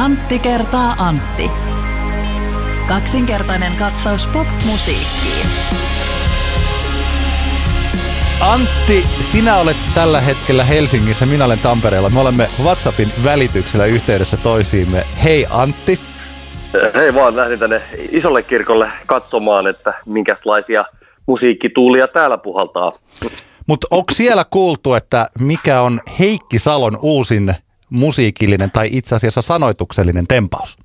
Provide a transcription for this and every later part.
Antti kertaa Antti. Kaksinkertainen katsaus pop-musiikkiin. Antti, sinä olet tällä hetkellä Helsingissä, minä olen Tampereella. Me olemme WhatsAppin välityksellä yhteydessä toisiimme. Hei Antti. Hei vaan, lähdin tänne isolle kirkolle katsomaan, että minkälaisia musiikkituulia täällä puhaltaa. Mutta onko siellä kuultu, että mikä on Heikki Salon uusin musiikillinen tai itse asiassa sanoituksellinen tempaus?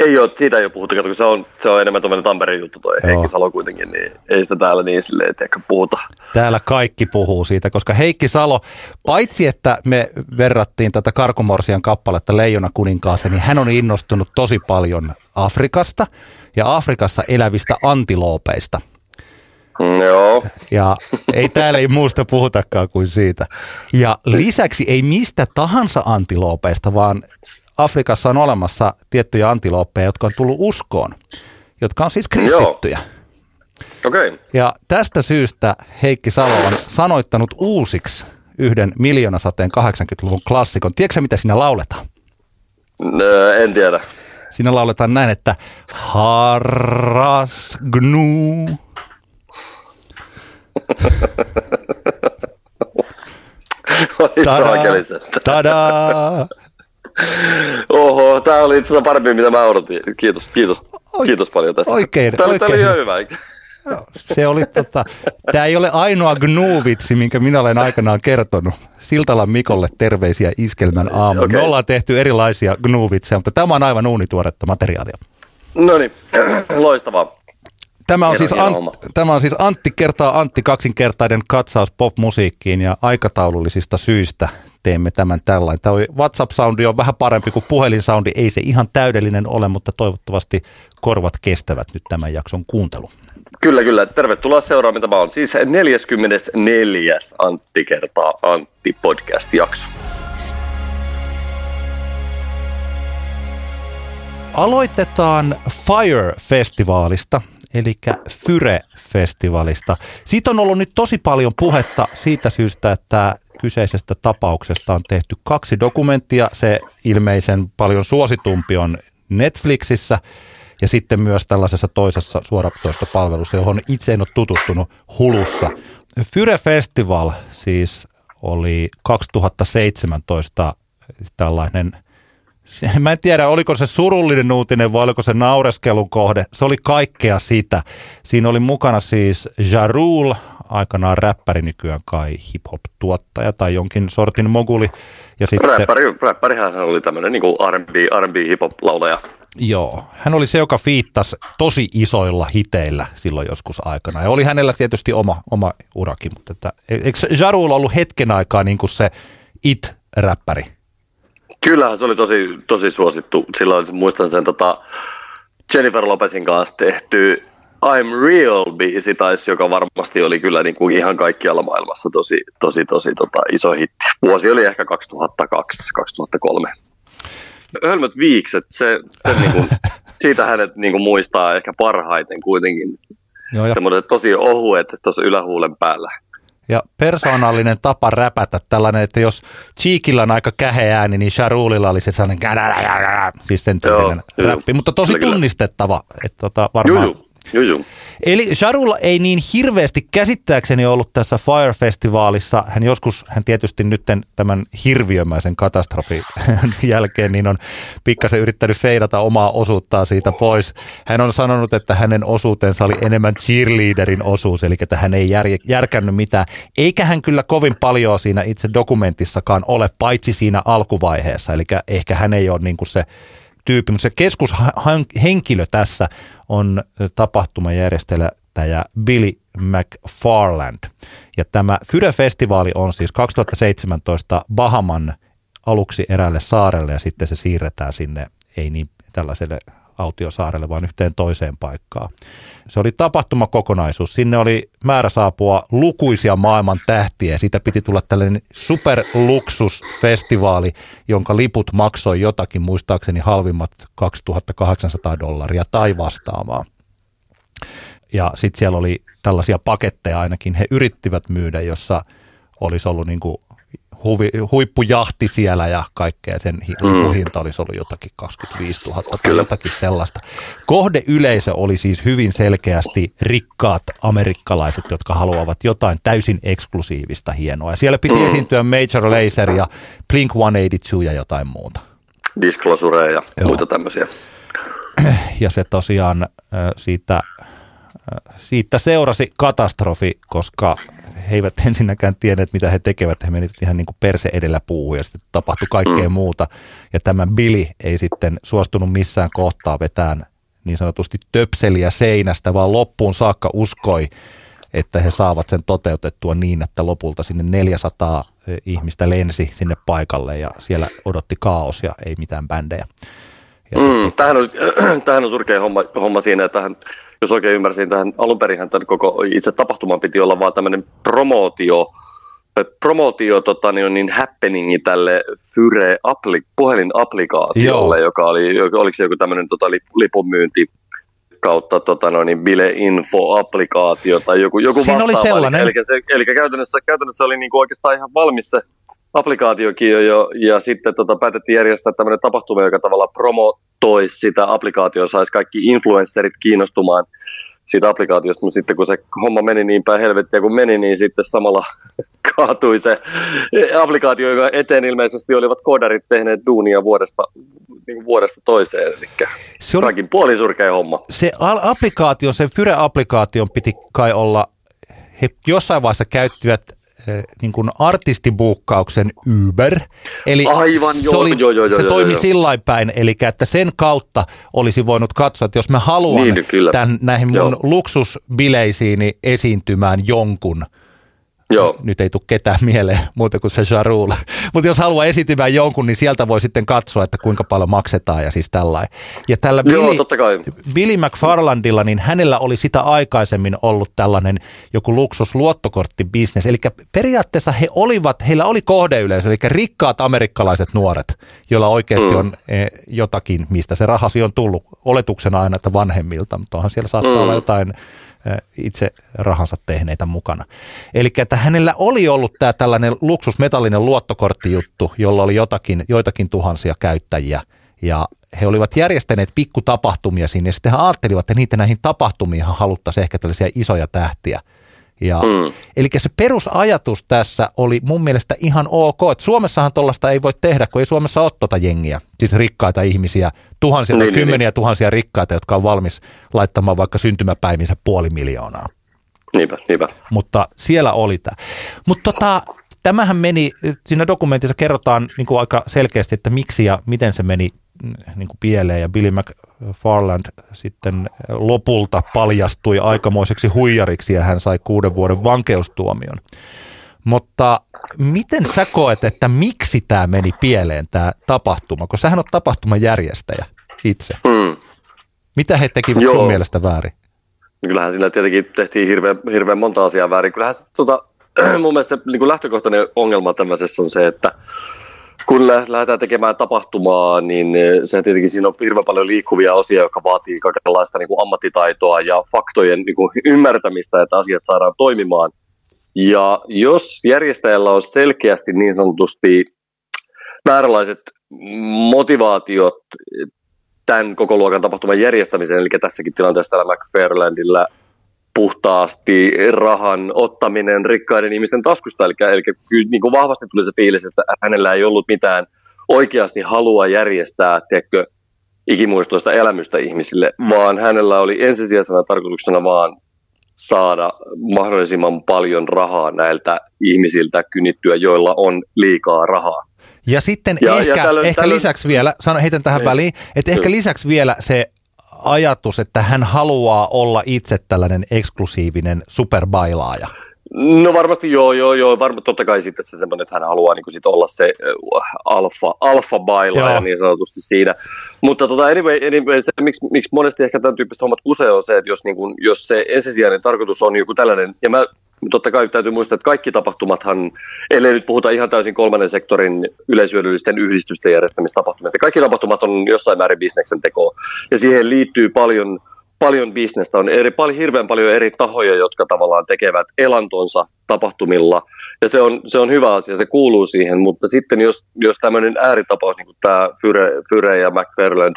Ei ole, siitä ei ole puhuttu, kun se on, se on enemmän tuommoinen Tampereen juttu toi Joo. Heikki Salo kuitenkin, niin ei sitä täällä niin silleen, että ehkä puhuta. Täällä kaikki puhuu siitä, koska Heikki Salo, paitsi että me verrattiin tätä Karkumorsian kappaletta Leijona kuninkaaseen, niin hän on innostunut tosi paljon Afrikasta ja Afrikassa elävistä antiloopeista. Mm, joo. Ja ei täällä ei muusta puhutakaan kuin siitä. Ja lisäksi ei mistä tahansa antiloopeista, vaan Afrikassa on olemassa tiettyjä antilooppeja, jotka on tullut uskoon, jotka on siis kristittyjä. Okei. Okay. Ja tästä syystä Heikki Salo on sanoittanut uusiksi yhden miljoonasateen 80-luvun klassikon. Tiedätkö mitä siinä lauletaan? En tiedä. Siinä lauletaan näin, että Harras gnu. Tada, tada. Oho, tämä oli itse asiassa parempi, mitä mä odotin. Kiitos, kiitos, kiitos paljon tästä. Oikein, tämä, oikein. Tämä oli hyvä. Se oli tota, tämä ei ole ainoa gnu-vitsi, minkä minä olen aikanaan kertonut. Siltalan Mikolle terveisiä iskelmän aamu. Okay. Me ollaan tehty erilaisia gnu-vitsejä, mutta tämä on aivan uunituoretta materiaalia. No niin, loistavaa. Tämä on, siis Ant, tämä on siis Antti kertaa Antti kaksinkertainen katsaus popmusiikkiin ja aikataulullisista syistä teemme tämän tällainen. Tämä WhatsApp-soundi on vähän parempi kuin puhelinsoundi. Ei se ihan täydellinen ole, mutta toivottavasti korvat kestävät nyt tämän jakson kuuntelun. Kyllä, kyllä. Tervetuloa seuraamaan. Tämä on siis 44. Antti kertaa Antti podcast-jakso. Aloitetaan Fire-festivaalista, eli Fyre-festivaalista. Siitä on ollut nyt tosi paljon puhetta siitä syystä, että kyseisestä tapauksesta on tehty kaksi dokumenttia. Se ilmeisen paljon suositumpi on Netflixissä ja sitten myös tällaisessa toisessa suoratoistopalvelussa, johon itse en ole tutustunut Hulussa. Fyre Festival siis oli 2017 tällainen – Mä en tiedä, oliko se surullinen uutinen vai oliko se naureskelun kohde. Se oli kaikkea sitä. Siinä oli mukana siis Jarul, aikanaan räppäri nykyään kai hip-hop-tuottaja tai jonkin sortin moguli. Ja sitten, räppäri, räppärihän oli tämmöinen niin kuin R&B, R&B hip-hop-laulaja. Joo, hän oli se, joka fiittasi tosi isoilla hiteillä silloin joskus aikana. Ja oli hänellä tietysti oma, oma urakin, mutta että, eikö Jarul ollut hetken aikaa niin kuin se it-räppäri? Kyllähän se oli tosi, tosi suosittu. Silloin muistan sen tota Jennifer Lopezin kanssa tehty I'm Real biisi taisi, joka varmasti oli kyllä niin kuin ihan kaikkialla maailmassa tosi, tosi, tosi tota, iso hitti. Vuosi oli ehkä 2002-2003. Hölmöt viikset, se, se niin kuin, siitä hänet niin kuin muistaa ehkä parhaiten kuitenkin. Joo, ja... Semmoiset tosi ohuet tuossa ylähuulen päällä. Ja persoonallinen tapa räpätä tällainen, että jos Cheekillä on aika käheä ääni, niin Sharulilla oli se sellainen siis sen tyylinen räppi, mutta tosi tunnistettava. Että tota, varmaan Juju. Juju. Eli Sharulla ei niin hirveästi käsittääkseni ollut tässä Fire-festivaalissa. Hän joskus, hän tietysti nyt tämän hirviömäisen katastrofin jälkeen, niin on pikkasen yrittänyt feidata omaa osuuttaan siitä pois. Hän on sanonut, että hänen osuutensa oli enemmän cheerleaderin osuus, eli että hän ei jär, järkännyt mitään. Eikä hän kyllä kovin paljon siinä itse dokumentissakaan ole, paitsi siinä alkuvaiheessa. Eli ehkä hän ei ole niin kuin se tyyppi, mutta se keskushenkilö tässä on tapahtumajärjestäjä Billy McFarland. Ja tämä Fyre-festivaali on siis 2017 Bahaman aluksi eräälle saarelle ja sitten se siirretään sinne, ei niin tällaiselle autiosaarelle, vaan yhteen toiseen paikkaan. Se oli tapahtumakokonaisuus. Sinne oli määrä saapua lukuisia maailman tähtiä. Siitä piti tulla tällainen superluksusfestivaali, jonka liput maksoi jotakin, muistaakseni halvimmat 2800 dollaria tai vastaavaa. Ja sitten siellä oli tällaisia paketteja ainakin, he yrittivät myydä, jossa olisi ollut niin kuin huvi, huippujahti siellä ja kaikkea. Sen lipuhinta olisi ollut jotakin 25 000 tai Kyllä. jotakin sellaista. Kohdeyleisö oli siis hyvin selkeästi rikkaat amerikkalaiset, jotka haluavat jotain täysin eksklusiivista hienoa. Ja siellä piti esiintyä Major Lazer ja Blink-182 ja jotain muuta. Disclosure ja Joo. muita tämmöisiä. ja se tosiaan siitä, siitä seurasi katastrofi, koska he eivät ensinnäkään tienneet, mitä he tekevät. He menivät ihan niin kuin perse edellä puuhun ja sitten tapahtui kaikkea Mm. muuta. Ja tämä Billy ei sitten suostunut missään kohtaa vetään niin sanotusti töpseliä seinästä, vaan loppuun saakka uskoi, että he saavat sen toteutettua niin, että lopulta sinne 400 ihmistä lensi sinne paikalle ja siellä odotti kaos ja ei mitään bändejä. Ja Mm, tämähän, on, tämähän on surkea homma, homma siinä, että tähän, jos oikein ymmärsin, tähän alun perinhän tämän koko itse tapahtuman piti olla vaan tämmöinen promootio, promootio tota, niin, niin happeningi tälle Fyre appli, puhelinapplikaatiolle, Joo. joka oli, oliko se joku tämmöinen tota, lip, lipunmyynti kautta tota, no, niin Bile-info-applikaatio tai joku, joku Siinä oli sellainen. Eli, eli, se, eli käytännössä, käytännössä oli niinku oikeastaan ihan valmis se applikaatiokin jo, jo ja sitten tota, päätettiin järjestää tämmöinen tapahtuma, joka tavallaan promotoisi sitä applikaatioa, saisi kaikki influencerit kiinnostumaan siitä applikaatiosta, mutta sitten kun se homma meni niin päin helvettiä kuin meni, niin sitten samalla kaatui se applikaatio, joka eteen ilmeisesti olivat koodarit tehneet duunia vuodesta, niin vuodesta toiseen, eli Se oli kaikin puolin surkea homma. se applikaatio, sen Fyre-applikaation piti kai olla, he jossain vaiheessa käyttivät niin kuin artistibuukkauksen Uber. Eli Aivan, se, joo, oli, joo, joo, se joo, toimi joo. sillä päin, eli että sen kautta olisi voinut katsoa, että jos mä haluan Niin, kyllä. tämän, näihin mun Joo. luksusbileisiini esiintymään jonkun, Joo. nyt ei tule ketään mieleen muuta kuin se Jarul. Mutta jos haluaa esiintymään jonkun, niin sieltä voi sitten katsoa, että kuinka paljon maksetaan ja siis tällainen. Ja tällä Joo, Billy. Billy McFarlandilla, niin hänellä oli sitä aikaisemmin ollut tällainen joku luksusluottokorttibisnes. Eli periaatteessa he olivat, heillä oli kohdeyleisö, eli rikkaat amerikkalaiset nuoret, joilla oikeasti Mm. on eh, jotakin, mistä se rahasi on tullut. Oletuksena aina, että vanhemmilta, mutta onhan siellä saattaa Mm. olla jotain itse rahansa tehneitä mukana. Eli että hänellä oli ollut tämä tällainen luksusmetallinen luottokorttijuttu, jolla oli jotakin, joitakin tuhansia käyttäjiä ja he olivat järjestäneet pikkutapahtumia sinne ja sitten he ajattelivat, että niitä näihin tapahtumiin haluttaisiin ehkä tällaisia isoja tähtiä. Ja, Mm. Eli se perusajatus tässä oli mun mielestä ihan ok, että Suomessahan tuollaista ei voi tehdä, kun ei Suomessa ole tuota jengiä, siis rikkaita ihmisiä, tuhansia Niin, niin, kymmeniä tuhansia rikkaita, jotka on valmis laittamaan vaikka syntymäpäivinsä puoli miljoonaa Niinpä, niinpä. mutta siellä oli tämä. Mutta tota, tämähän meni, siinä dokumentissa kerrotaan niin kuin aika selkeästi, että miksi ja miten se meni niin kuin pieleen ja Billy McFarland sitten lopulta paljastui aikamoiseksi huijariksi ja hän sai kuuden vuoden vankeustuomion. Mutta miten sä koet, että miksi tämä meni pieleen tämä tapahtuma, kun sähän on tapahtuman järjestäjä itse. Mm. Mitä he tekivät Joo. sun mielestä väärin? No Kyllähän siinä tietenkin tehtiin hirveän, hirveän monta asiaa väärin. Kyllähän tota, mun mielestä niin kuin lähtökohtainen ongelma tämmöisessä on se, että kun lä- lähdetään tekemään tapahtumaa, niin eh, se tietenkin siinä on hirveän paljon liikkuvia osia, jotka vaatii kaikenlaista niin kuin ammattitaitoa ja faktojen niin kuin ymmärtämistä, että asiat saadaan toimimaan. Ja jos järjestäjällä on selkeästi niin sanotusti vääränlaiset motivaatiot tämän koko luokan tapahtuman järjestämiseen, eli tässäkin tilanteessa täällä McFarlandilla puhtaasti rahan ottaminen rikkaiden ihmisten taskusta, eli, eli kyllä niin kuin vahvasti tuli se fiilis, että hänellä ei ollut mitään oikeasti halua järjestää, tiedätkö, ikimuistoista elämystä ihmisille, vaan hänellä oli ensisijaisena tarkoituksena vaan saada mahdollisimman paljon rahaa näiltä ihmisiltä kynittyä, joilla on liikaa rahaa. Ja sitten Ja- ja ehkä, tällöin- ehkä tällöin- lisäksi vielä, sano, heitän tähän Niin. väliin, että ehkä lisäksi vielä se ajatus, että hän haluaa olla itse tällainen eksklusiivinen superbailaaja. No varmasti joo, joo, joo. Varma, totta kai sitten se semmoinen, että hän haluaa niin sit olla se uh, alfa, alfa bailaaja niin sanotusti siinä. Mutta tota, anyway, anyway se, miksi, miksi monesti ehkä tämän tyyppiset hommat kusee on se, että jos, niin kun, jos se ensisijainen tarkoitus on joku tällainen, ja mä totta kai täytyy muistaa, että kaikki tapahtumathan, ellei nyt puhuta ihan täysin kolmannen sektorin yleisyödyllisten yhdistysten järjestämistä tapahtumista, kaikki tapahtumat on jossain määrin bisneksen tekoa, ja siihen liittyy paljon paljon bisnestä, on eri, paljon, hirveän paljon eri tahoja, jotka tavallaan tekevät elantonsa tapahtumilla, ja se on, se on hyvä asia, se kuuluu siihen, mutta sitten jos, jos tämmöinen ääritapaus, niin kuin tämä Fyre, Fyre ja McFarland,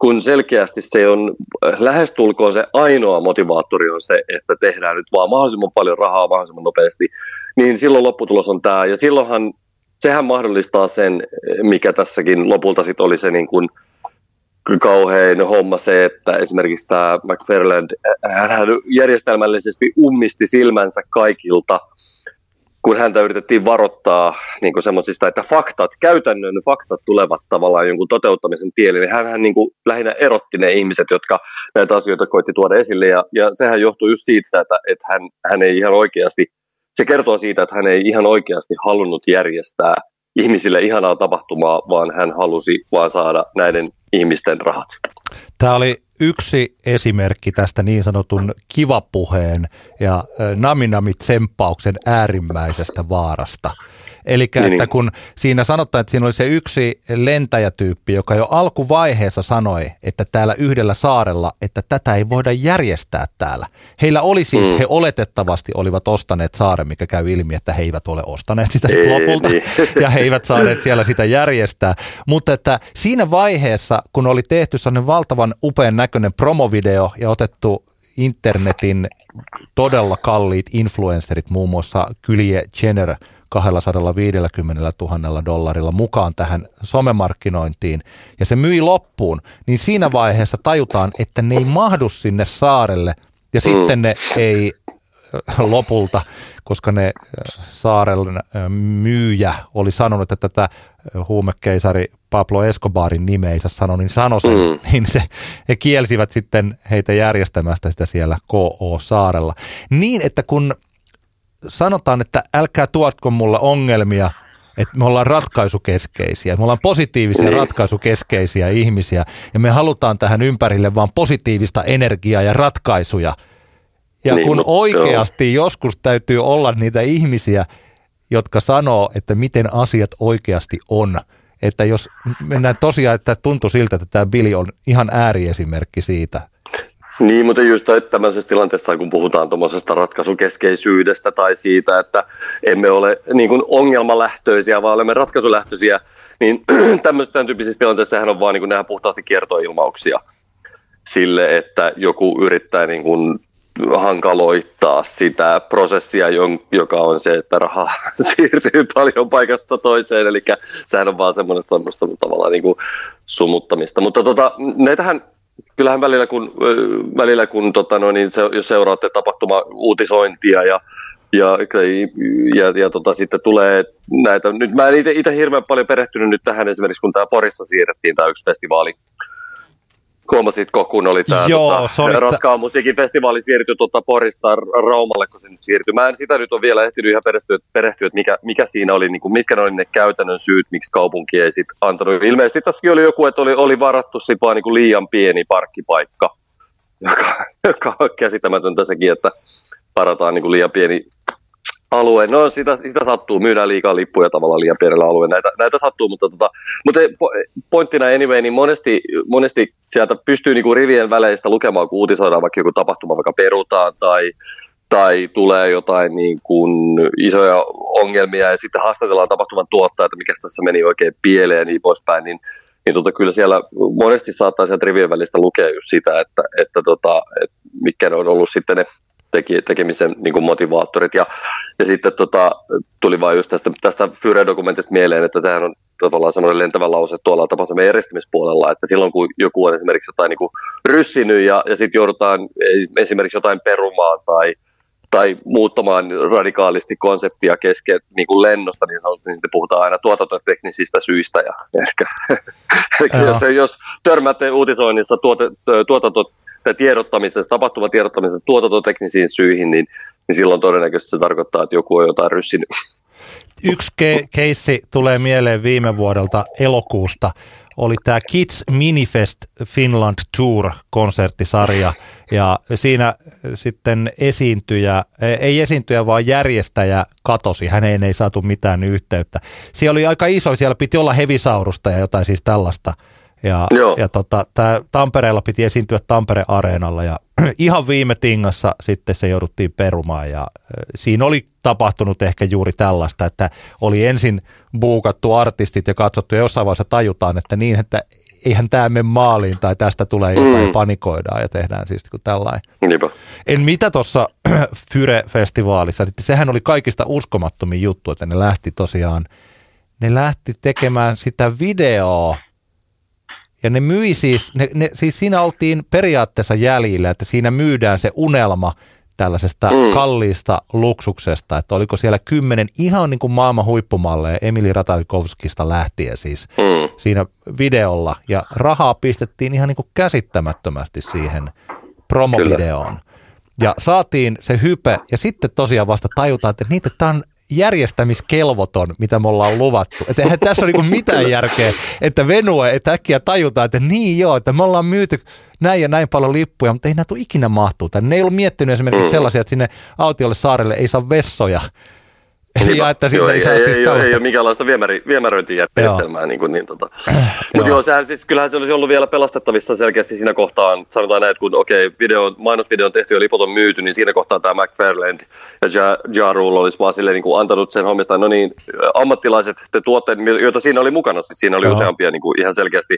kun selkeästi se on lähestulkoon se ainoa motivaattori on se, että tehdään nyt vaan mahdollisimman paljon rahaa mahdollisimman nopeasti, niin silloin lopputulos on tämä. Ja silloinhan sehän mahdollistaa sen, mikä tässäkin lopulta sitten oli se niin kuin kauhein homma se, että esimerkiksi tämä McFarland, hän järjestelmällisesti ummisti silmänsä kaikilta kun häntä yritettiin varoittaa niin semmoisista, että faktat, käytännön faktat tulevat tavallaan jonkun toteuttamisen tielle, niin hän niin kuin lähinnä erotti ne ihmiset, jotka näitä asioita koitti tuoda esille, ja, ja sehän johtuu just siitä, että, että hän, hän ei ihan oikeasti, se kertoo siitä, että hän ei ihan oikeasti halunnut järjestää ihmisille ihanaa tapahtumaa, vaan hän halusi vaan saada näiden ihmisten rahat. Tämä oli yksi esimerkki tästä niin sanotun kivapuheen ja naminami-tsemppauksen äärimmäisestä vaarasta. Eli niin, että kun siinä sanotaan, että siinä oli se yksi lentäjätyyppi, joka jo alkuvaiheessa sanoi, että täällä yhdellä saarella, että tätä ei voida järjestää täällä. Heillä oli siis, mm. he oletettavasti olivat ostaneet saaren, mikä käy ilmi, että he eivät ole ostaneet sitä ei, lopulta niin. ja he eivät saaneet siellä sitä järjestää. Mutta että siinä vaiheessa, kun oli tehty sellainen valtavan upean näköinen promovideo ja otettu internetin todella kalliit influencerit, muun muassa Kylie Jenner – 250 000 dollarilla mukaan tähän somemarkkinointiin ja se myi loppuun, niin siinä vaiheessa tajutaan, että ne ei mahdu sinne saarelle ja sitten ne ei äh, lopulta, koska ne äh, saaren äh, myyjä oli sanonut, että tätä huumekeisari Pablo Escobarin nimeä ei saa sanoa, niin sanoi sen, mm. niin se, he kielsivät sitten heitä järjestämästä sitä siellä KO-saarella. Niin, että kun sanotaan, että älkää tuotko mulla ongelmia, että me ollaan ratkaisukeskeisiä, me ollaan positiivisia niin. ratkaisukeskeisiä ihmisiä ja me halutaan tähän ympärille vaan positiivista energiaa ja ratkaisuja. Ja niin, kun oikeasti joo. joskus täytyy olla niitä ihmisiä, jotka sanoo, että miten asiat oikeasti on. Että jos mennään tosiaan, että tuntuu siltä, että tämä Billy on ihan ääriesimerkki siitä, niin, mutta just tämmöisessä tilanteessa, kun puhutaan tuommoisesta ratkaisukeskeisyydestä tai siitä, että emme ole niin kuin ongelmalähtöisiä, vaan olemme ratkaisulähtöisiä, niin tämmöisessä tämän tyyppisessä tilanteessa on vaan niin kuin puhtaasti kiertoilmauksia sille, että joku yrittää niin kuin hankaloittaa sitä prosessia, joka on se, että raha siirtyy paljon paikasta toiseen, eli sehän on vaan semmoinen tavallaan niin kuin sumuttamista. Mutta tota, näitähän kyllähän välillä kun, välillä kun tota, no, niin se, jos seuraatte tapahtuma-uutisointia ja ja, ja, ja tota, sitten tulee näitä, nyt mä en itse hirveän paljon perehtynyt nyt tähän esimerkiksi, kun tämä Porissa siirrettiin tämä yksi festivaali Huomasitko, kun oli tämä tota, oli raskaan t- musiikin festivaali siirtyi tuota Porista Raumalle, kun se nyt siirtyi. Mä en sitä nyt ole vielä ehtinyt ihan perehtyä, perehtyä että mikä, mikä siinä oli, niin kuin, mitkä ne oli ne käytännön syyt, miksi kaupunki ei sitten antanut. Ilmeisesti tässäkin oli joku, että oli, oli varattu vaan niin kuin liian pieni parkkipaikka, joka, joka on käsittämätöntä sekin, että varataan niin kuin liian pieni alue. No sitä, sitä sattuu, myydään liikaa lippuja tavallaan liian pienellä alueella. Näitä, näitä sattuu, mutta, tota, mutta pointtina anyway, niin monesti, monesti sieltä pystyy niinku rivien väleistä lukemaan, kun uutisoidaan vaikka joku tapahtuma vaikka perutaan tai, tai tulee jotain niin kuin isoja ongelmia ja sitten haastatellaan tapahtuman tuottaja, että mikä tässä meni oikein pieleen ja niin poispäin, niin niin tota, kyllä siellä monesti saattaa sieltä rivien välistä lukea just sitä, että, että, tota, että mitkä ne on ollut sitten ne teki, tekemisen niin kuin motivaattorit. Ja, ja sitten tota, tuli vain just tästä, tästä Fyre-dokumentista mieleen, että sehän on tavallaan semmoinen lentävä lause tuolla tapahtumien järjestämispuolella, että silloin kun joku on esimerkiksi jotain niin kuin ryssinyt ja, ja sitten joudutaan esimerkiksi jotain perumaan tai, tai muuttamaan radikaalisti konseptia kesken niin kuin lennosta, niin sanotusti niin sitten puhutaan aina tuotantoteknisistä syistä. Ja ehkä, jos, jos törmäätte uutisoinnissa tuote, tuotanto tiedottamisessa, tapahtumatiedottamisessa tuotantoteknisiin syihin, niin, niin silloin todennäköisesti se tarkoittaa, että joku on jotain ryssinyt. Yksi ke- keissi tulee mieleen viime vuodelta elokuusta. Oli tämä Kids Minifest Finland Tour-konserttisarja ja siinä sitten esiintyjä, ei esiintyjä vaan järjestäjä katosi, häneen ei saatu mitään yhteyttä. Siellä oli aika iso, siellä piti olla hevisaurusta ja jotain siis tällaista – Ja, Joo. ja tota, tää Tampereella piti esiintyä Tampere-areenalla ja ihan viime tingassa sitten se jouduttiin perumaan ja siinä oli tapahtunut ehkä juuri tällaista, että oli ensin buukattu artistit ja katsottu ja jossain vaiheessa tajutaan, että niin, että eihän tämä mene maaliin tai tästä tulee jotain, Mm. panikoidaan ja tehdään siis kuin tällainen. Niinpä. En mitä tuossa Fyre-festivaalissa, että sehän oli kaikista uskomattomin juttu, että ne lähti tosiaan, ne lähti tekemään sitä videoa ja ne myi siis, ne, ne, siis siinä oltiin periaatteessa jäljillä, että siinä myydään se unelma tällaisesta mm. Kalliista luksuksesta, että oliko siellä kymmenen ihan niin kuin maailman huippumalleja Emili Ratajkovskista lähtien siis Mm. siinä videolla ja rahaa pistettiin ihan niin kuin käsittämättömästi siihen promovideoon. Ja saatiin se hype ja sitten tosiaan vasta tajutaan, että niitä tämä on järjestämiskelvoton, mitä me ollaan luvattu. Että eihän tässä ole niin mitään järkeä, että venue, että äkkiä tajutaan, että niin joo, että me ollaan myyty näin ja näin paljon lippuja, mutta ei näitä tule ikinä mahtuu. tänne. Ne ei ollut miettinyt esimerkiksi Mm. sellaisia, että sinne autiolle saarelle ei saa vessoja. Niinpä. ja että sinne joo, ei saa ei, siis ei, tällaista. ei ole minkäänlaista viemäri, viemäröintijärjestelmää. Niin kuin, niin, tota. Mutta joo, sehän siis, kyllähän se olisi ollut vielä pelastettavissa selkeästi siinä kohtaan. Sanotaan näin, että kun okei, video, mainosvideo on tehty ja liput on myyty, niin siinä kohtaa tämä McFarland ja ja, ja Rule olisi vaan silleen, niin kuin antanut sen hommista, no niin, ammattilaiset, te tuotteet, joita siinä oli mukana, siis siinä oli Joo. useampia niin kuin ihan selkeästi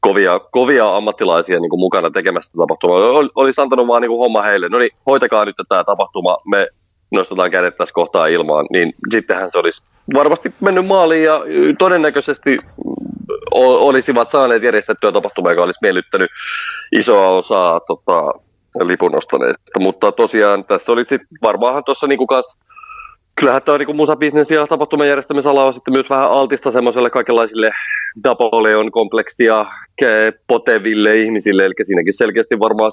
kovia, kovia ammattilaisia niin kuin mukana tekemästä tapahtumaa. Ol- Olisi antanut vaan niin kuin homma heille, no niin, hoitakaa nyt tämä tapahtuma, me nostetaan kädet tässä kohtaa ilmaan, niin sittenhän se olisi varmasti mennyt maaliin ja todennäköisesti olisivat saaneet järjestettyä tapahtumaa, joka olisi miellyttänyt isoa osaa tota, lipun ostaneista. Mutta tosiaan tässä oli sitten varmaanhan tuossa niinku kas, kyllähän tämä niinku musabisnes ja tapahtuman järjestämisala on sitten myös vähän altista semmoiselle kaikenlaisille Napoleon kompleksia poteville ihmisille, eli siinäkin selkeästi varmaan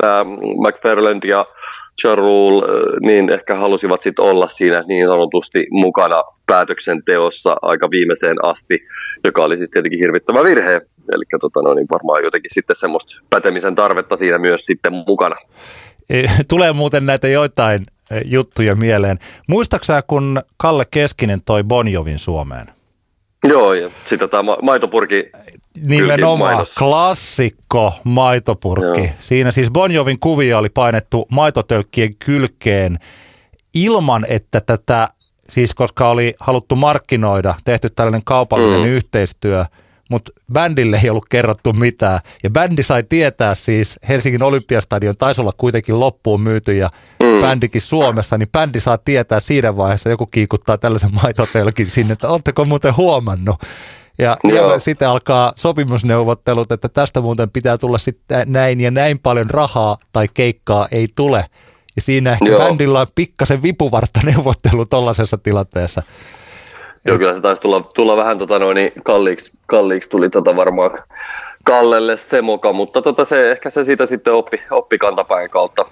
tämä McFarland ja Charul, niin ehkä halusivat sitten olla siinä niin sanotusti mukana päätöksenteossa aika viimeiseen asti, joka oli siis tietenkin hirvittävä virhe. Eli tota, no, niin varmaan jotenkin sitten semmoista pätemisen tarvetta siinä myös sitten mukana. Eh, Tulee muuten näitä joitain eh, juttuja mieleen. Muistaaksä, kun Kalle Keskinen toi Bonjovin Suomeen? Joo, ja sitten tämä ma- maitopurki, Nimenomaan klassikko maitopurkki. Joo. Siinä siis Bonjovin kuvia oli painettu maitotölkkien kylkeen ilman, että tätä, siis koska oli haluttu markkinoida, tehty tällainen kaupallinen Mm. yhteistyö, mutta bändille ei ollut kerrottu mitään. Ja bändi sai tietää siis, Helsingin Olympiastadion taisi olla kuitenkin loppuun myyty ja Mm. bändikin Suomessa, niin bändi saa tietää siinä vaiheessa, joku kiikuttaa tällaisen maitotölkin sinne, että oletteko muuten huomannut? Ja, sitten alkaa sopimusneuvottelut, että tästä muuten pitää tulla sitten näin ja näin paljon rahaa tai keikkaa ei tule. Ja siinä ehkä Joo. bändillä on pikkasen vipuvartta neuvottelu tollaisessa tilanteessa. Joo kyllä se taisi tulla, tulla vähän tota noin, niin kalliiksi, kalliiksi tuli tota varmaan Kallelle se moka, mutta tota se, ehkä se siitä sitten oppi, oppi kantapäin kautta.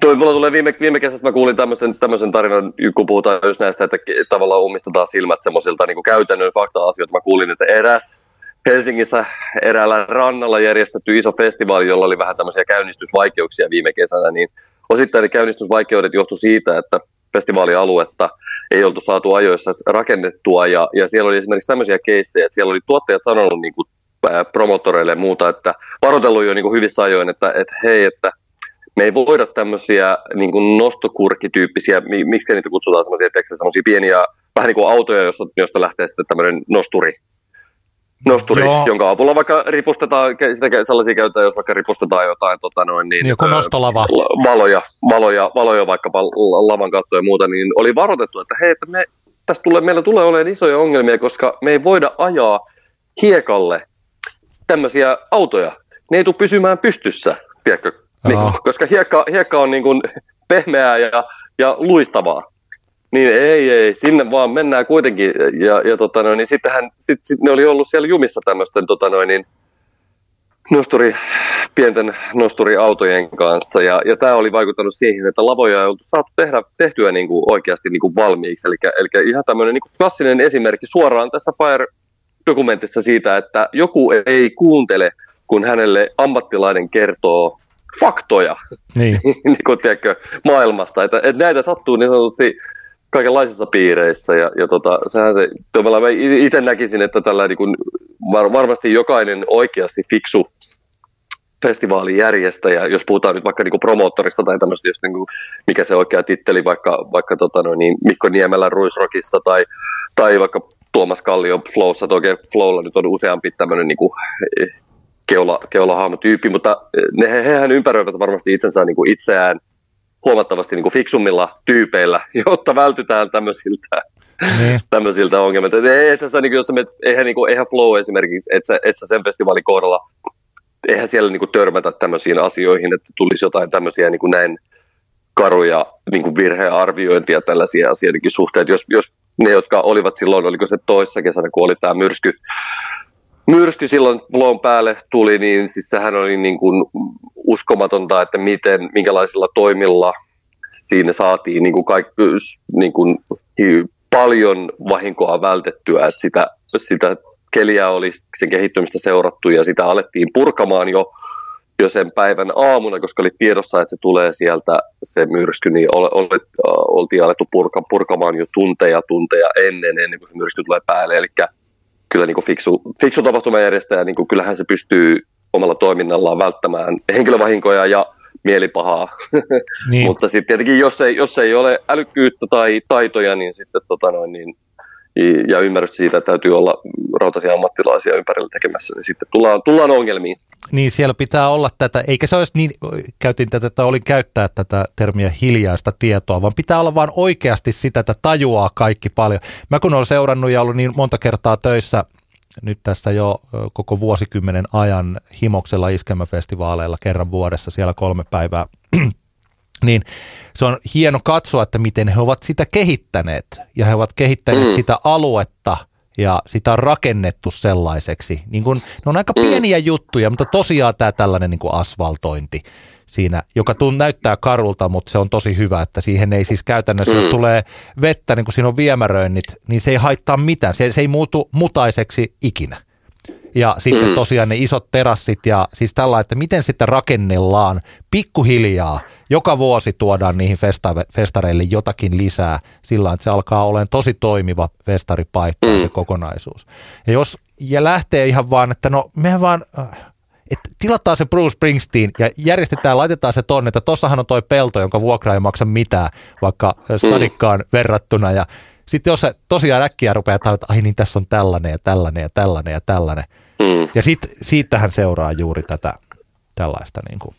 Toi, mulla tulee viime, viime kesästä, mä kuulin tämmöisen, tämmöisen tarinan, kun puhutaan just näistä, että tavallaan ummistetaan silmät semmoisilta niin käytännön fakta-asioita. Mä kuulin, että eräs Helsingissä eräällä rannalla järjestetty iso festivaali, jolla oli vähän tämmöisiä käynnistysvaikeuksia viime kesänä, niin osittain ne käynnistysvaikeudet johtu siitä, että festivaalialuetta ei oltu saatu ajoissa rakennettua, ja, ja siellä oli esimerkiksi tämmöisiä keissejä, että siellä oli tuottajat sanonut niin kuin, ää, promottoreille ja muuta, että varoitellut jo niin kuin hyvissä ajoin, että, että hei, että me ei voida tämmöisiä niin kuin nostokurkityyppisiä, mi- miksi niitä kutsutaan semmoisia, semmoisia pieniä, vähän niin kuin autoja, josta, josta lähtee sitten tämmöinen nosturi, nosturi Joo. jonka avulla vaikka ripustetaan, sitä sellaisia käytetään, jos vaikka ripustetaan jotain tota noin, niin, Niin joku ö, nostolava. la- valoja, valoja, valoja vaikkapa la- lavan kattoja ja muuta, niin oli varoitettu, että hei, että me, tästä tulee, meillä tulee olemaan isoja ongelmia, koska me ei voida ajaa hiekalle tämmöisiä autoja. Ne ei tule pysymään pystyssä, tiedätkö? Niin, koska hiekka, hiekka on niin kuin pehmeää ja, ja luistavaa. Niin ei, ei, sinne vaan mennään kuitenkin. Ja, ja tota noin, niin sittenhän, sit, sit ne oli ollut siellä jumissa tämmöisten tota noin, niin, nosturi, pienten nosturiautojen kanssa. Ja, ja tämä oli vaikuttanut siihen, että lavoja ei oltu saatu tehdä, tehtyä niin kuin oikeasti niin kuin valmiiksi. Eli, eli ihan tämmöinen niin kuin klassinen esimerkki suoraan tästä Fire-dokumentista siitä, että joku ei kuuntele, kun hänelle ammattilainen kertoo faktoja Niin. niin kuin, tiedätkö, maailmasta. Että, että näitä sattuu niin sanotusti kaikenlaisissa piireissä. Ja, ja tota, sehän se, mä itse näkisin, että tällä niin kuin var, varmasti jokainen oikeasti fiksu festivaalijärjestäjä, jos puhutaan nyt vaikka niin kuin promoottorista tai tämmöistä, jos niin kuin, mikä se oikea titteli, vaikka, vaikka tota no, niin Mikko Niemelä Ruisrockissa tai, tai vaikka Tuomas Kallio Flowssa, toki Flowlla nyt on useampi tämmöinen niin kuin, keula, keulahahmotyyppi, mutta ne, hehän ympäröivät varmasti itsensä niin kuin itseään huomattavasti niin kuin fiksummilla tyypeillä, jotta vältytään tämmöisiltä, niin. tämmöisiltä ongelmilta. Eihän, sä, niin kuin, jos sä eihän, niin kuin, eihän Flow esimerkiksi, että sä, et sä sen festivaalin kohdalla eihän siellä niin kuin törmätä tämmöisiin asioihin, että tulisi jotain tämmöisiä niin kuin näin karuja niin kuin virhearviointia tällaisia asioiden suhteet. Jos, jos ne, jotka olivat silloin, oliko se toissa kesänä, kun oli tämä myrsky, myrsky silloin Flown päälle tuli, niin siis sehän oli niin kuin uskomatonta, että miten, minkälaisilla toimilla siinä saatiin niin kuin kaikki, niin kuin paljon vahinkoa vältettyä, että sitä, sitä keliä oli sen kehittymistä seurattu ja sitä alettiin purkamaan jo, jo sen päivän aamuna, koska oli tiedossa, että se tulee sieltä se myrsky, niin ol, ol, oltiin alettu purka, purkamaan jo tunteja tunteja ennen, ennen kuin se myrsky tulee päälle. Eli kyllä niin kuin fiksu, fiksu tapahtumajärjestäjä, niin kuin, kyllähän se pystyy omalla toiminnallaan välttämään henkilövahinkoja ja mielipahaa. Niin. Mutta sitten tietenkin, jos ei, jos ei ole älykkyyttä tai taitoja, niin sitten tota noin, niin ja ymmärrystä siitä, että täytyy olla rautaisia ammattilaisia ympärillä tekemässä, niin sitten tullaan, tullaan ongelmiin. Niin, siellä pitää olla tätä, eikä se olisi niin, käytin tätä, että olin käyttää tätä termiä hiljaista tietoa, vaan pitää olla vain oikeasti sitä, että tajuaa kaikki paljon. Mä kun olen seurannut ja ollut niin monta kertaa töissä nyt tässä jo koko vuosikymmenen ajan himoksella iskelmäfestivaaleilla kerran vuodessa, siellä kolme päivää niin se on hieno katsoa, että miten he ovat sitä kehittäneet. Ja he ovat kehittäneet mm. sitä aluetta ja sitä on rakennettu sellaiseksi. Niin kun, ne on aika mm. pieniä mm. juttuja, mutta tosiaan tämä tällainen niin kuin asfaltointi siinä, joka tunt, näyttää karulta, mutta se on tosi hyvä, että siihen ei siis käytännössä, mm. jos tulee vettä, niin kun siinä on viemäröinnit, niin se ei haittaa mitään. Se, se ei muutu mutaiseksi ikinä. Ja sitten mm. tosiaan ne isot terassit ja siis tällä, että miten sitten rakennellaan pikkuhiljaa. Joka vuosi tuodaan niihin festa- festareille jotakin lisää sillä että se alkaa olemaan tosi toimiva festaripaikka mm. se kokonaisuus. Ja jos ja lähtee ihan vaan, että no me vaan, äh, että tilataan se Bruce Springsteen ja järjestetään, laitetaan se tonne, että tossahan on toi pelto, jonka vuokra ei maksa mitään, vaikka stadikkaan mm. verrattuna ja sitten jos se tosiaan äkkiä rupeaa että ai niin tässä on tällainen ja tällainen ja tällainen ja tällainen. Mm. Ja sit, siitähän seuraa juuri tätä tällaista niin kuin.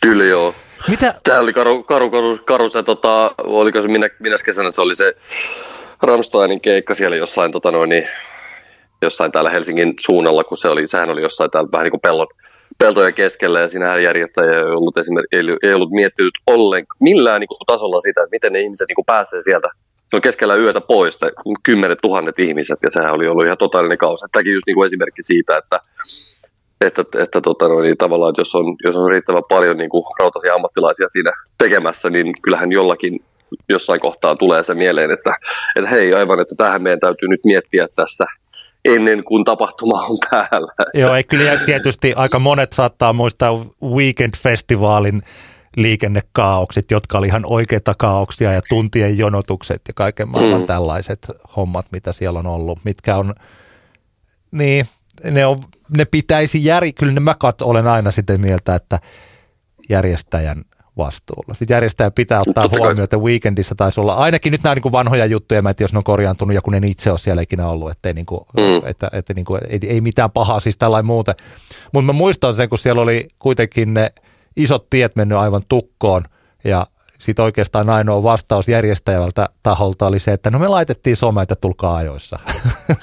Kyllä joo. Mitä? Tämä oli karu, karu, karu, karu se, tota, oliko se minä, minä kesänä, se oli se Ramsteinin keikka siellä jossain, tota noin, niin, jossain täällä Helsingin suunnalla, kun se oli, sehän oli jossain täällä vähän niin kuin pellon, peltojen keskellä ja siinähän järjestäjä ei ollut, esimerkiksi, ei, ei ollut miettinyt ollenkaan millään niin kuin, tasolla sitä, että miten ne ihmiset niin kuin, pääsee sieltä on keskellä yötä pois kymmenet tuhannet ihmiset ja sehän oli ollut ihan totaalinen kaos. Tämäkin just niin kuin esimerkki siitä, että, että, että tota, no, niin tavallaan, että jos on, jos on riittävän paljon niin kuin rautaisia ammattilaisia siinä tekemässä, niin kyllähän jollakin jossain kohtaa tulee se mieleen, että, että hei aivan, että tähän meidän täytyy nyt miettiä tässä ennen kuin tapahtuma on päällä. Joo, ei kyllä tietysti aika monet saattaa muistaa Weekend-festivaalin liikennekaaukset, jotka oli ihan oikeita kaauksia ja tuntien jonotukset ja kaiken maailman mm. tällaiset hommat, mitä siellä on ollut, mitkä on, niin ne, on, ne pitäisi, jär, kyllä ne mä kat, olen aina sitä mieltä, että järjestäjän vastuulla. Sitten järjestäjä pitää ottaa huomioon, että weekendissä taisi olla, ainakin nyt nämä on niin vanhoja juttuja, mä en tiedä, jos ne on korjaantunut ja kun en itse ole siellä ikinä ollut, ettei, niin kuin, mm. että, että niin kuin, ei, ei mitään pahaa, siis tällainen muuten. Mutta mä muistan sen, kun siellä oli kuitenkin ne isot tiet mennyt aivan tukkoon ja sitten oikeastaan ainoa vastaus järjestäjältä taholta oli se, että no me laitettiin some, että tulkaa ajoissa.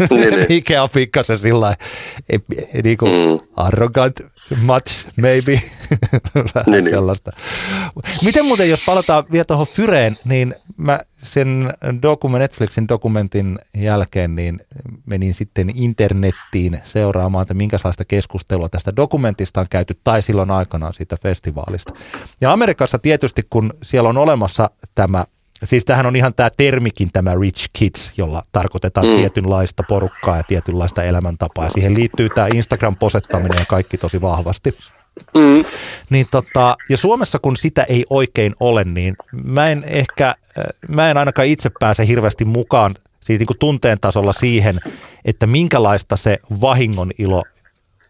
Niin, niin. Mikä on pikkasen sillä niin kuin mm. arrogant much maybe. Vähän niin, sellaista. Niin. Miten muuten, jos palataan vielä tuohon Fyreen, niin mä sen dokument, Netflixin dokumentin jälkeen niin menin sitten internettiin seuraamaan, että minkälaista keskustelua tästä dokumentista on käyty tai silloin aikanaan siitä festivaalista. Ja Amerikassa tietysti, kun siellä on olemassa tämä Siis tähän on ihan tämä termikin, tämä rich kids, jolla tarkoitetaan mm. tietynlaista porukkaa ja tietynlaista elämäntapaa. Ja siihen liittyy tämä Instagram-posettaminen ja kaikki tosi vahvasti. Mm. Niin tota, ja Suomessa kun sitä ei oikein ole, niin mä en ehkä, mä en ainakaan itse pääse hirveästi mukaan siis niin kuin tunteen tasolla siihen, että minkälaista se vahingon ilo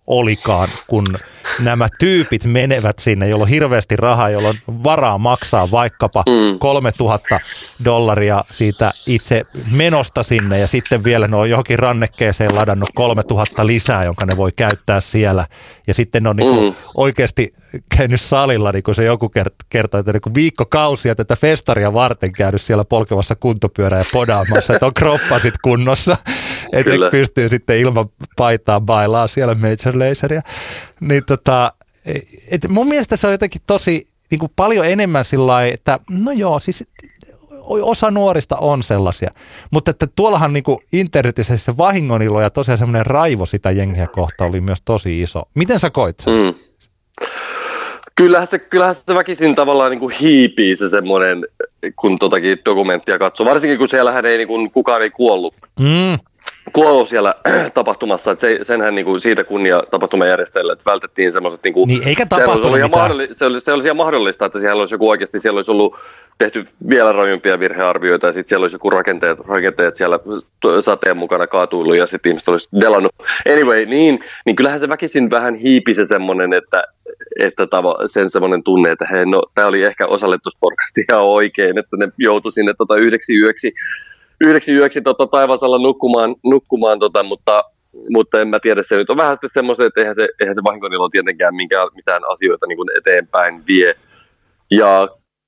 olikaan, kun nämä tyypit menevät sinne, jolla on hirveästi rahaa, jolla on varaa maksaa vaikkapa mm. 3000 dollaria siitä itse menosta sinne ja sitten vielä ne on johonkin rannekkeeseen ladannut 3000 lisää, jonka ne voi käyttää siellä. Ja sitten ne on niin kuin mm. oikeasti käynyt salilla, niin kuin se joku kertoo, että niin viikkokausia tätä festaria varten käynyt siellä polkevassa kuntopyörää ja podaamassa, että on kroppasit kunnossa, että pystyy sitten ilman paitaa bailaa siellä Major Laseria. Niin tota, et mun mielestä se on jotenkin tosi niin kuin paljon enemmän sillä että no joo, siis osa nuorista on sellaisia. Mutta että tuollahan niin kuin internetissä se vahingonilo ja tosiaan semmoinen raivo sitä jengiä kohta oli myös tosi iso. Miten sä koit sen? Mm. Kyllähän se, kyllähän se väkisin tavallaan niin kuin hiipii se semmoinen, kun totakin dokumenttia katsoo. Varsinkin kun siellähän ei niin kuin, kukaan ei kuollut. Mm kuollut siellä tapahtumassa, että se, senhän niin kuin siitä kunnia tapahtumajärjestäjille, että vältettiin semmoiset... Niin, kuin, niin eikä tapahtunut se oli, se, oli, se olisi ihan mahdollista, että siellä olisi joku oikeasti, siellä olisi ollut tehty vielä rajumpia virhearvioita ja sitten siellä olisi joku rakenteet, rakenteet siellä sateen mukana kaatuillut ja sitten ihmiset olisi delannut. Anyway, niin, niin kyllähän se väkisin vähän hiipi se semmoinen, että, että tavo, sen semmoinen tunne, että hei, no, tämä oli ehkä osalle tuossa ihan oikein, että ne joutui sinne tota yhdeksi yöksi yhdeksi yöksi tota, taivasalla nukkumaan, nukkumaan tota, mutta, mutta en mä tiedä, se nyt on vähän sitten semmoista, että eihän se, eihän se vahinkonilo tietenkään minkään, mitään asioita niin eteenpäin vie. Ja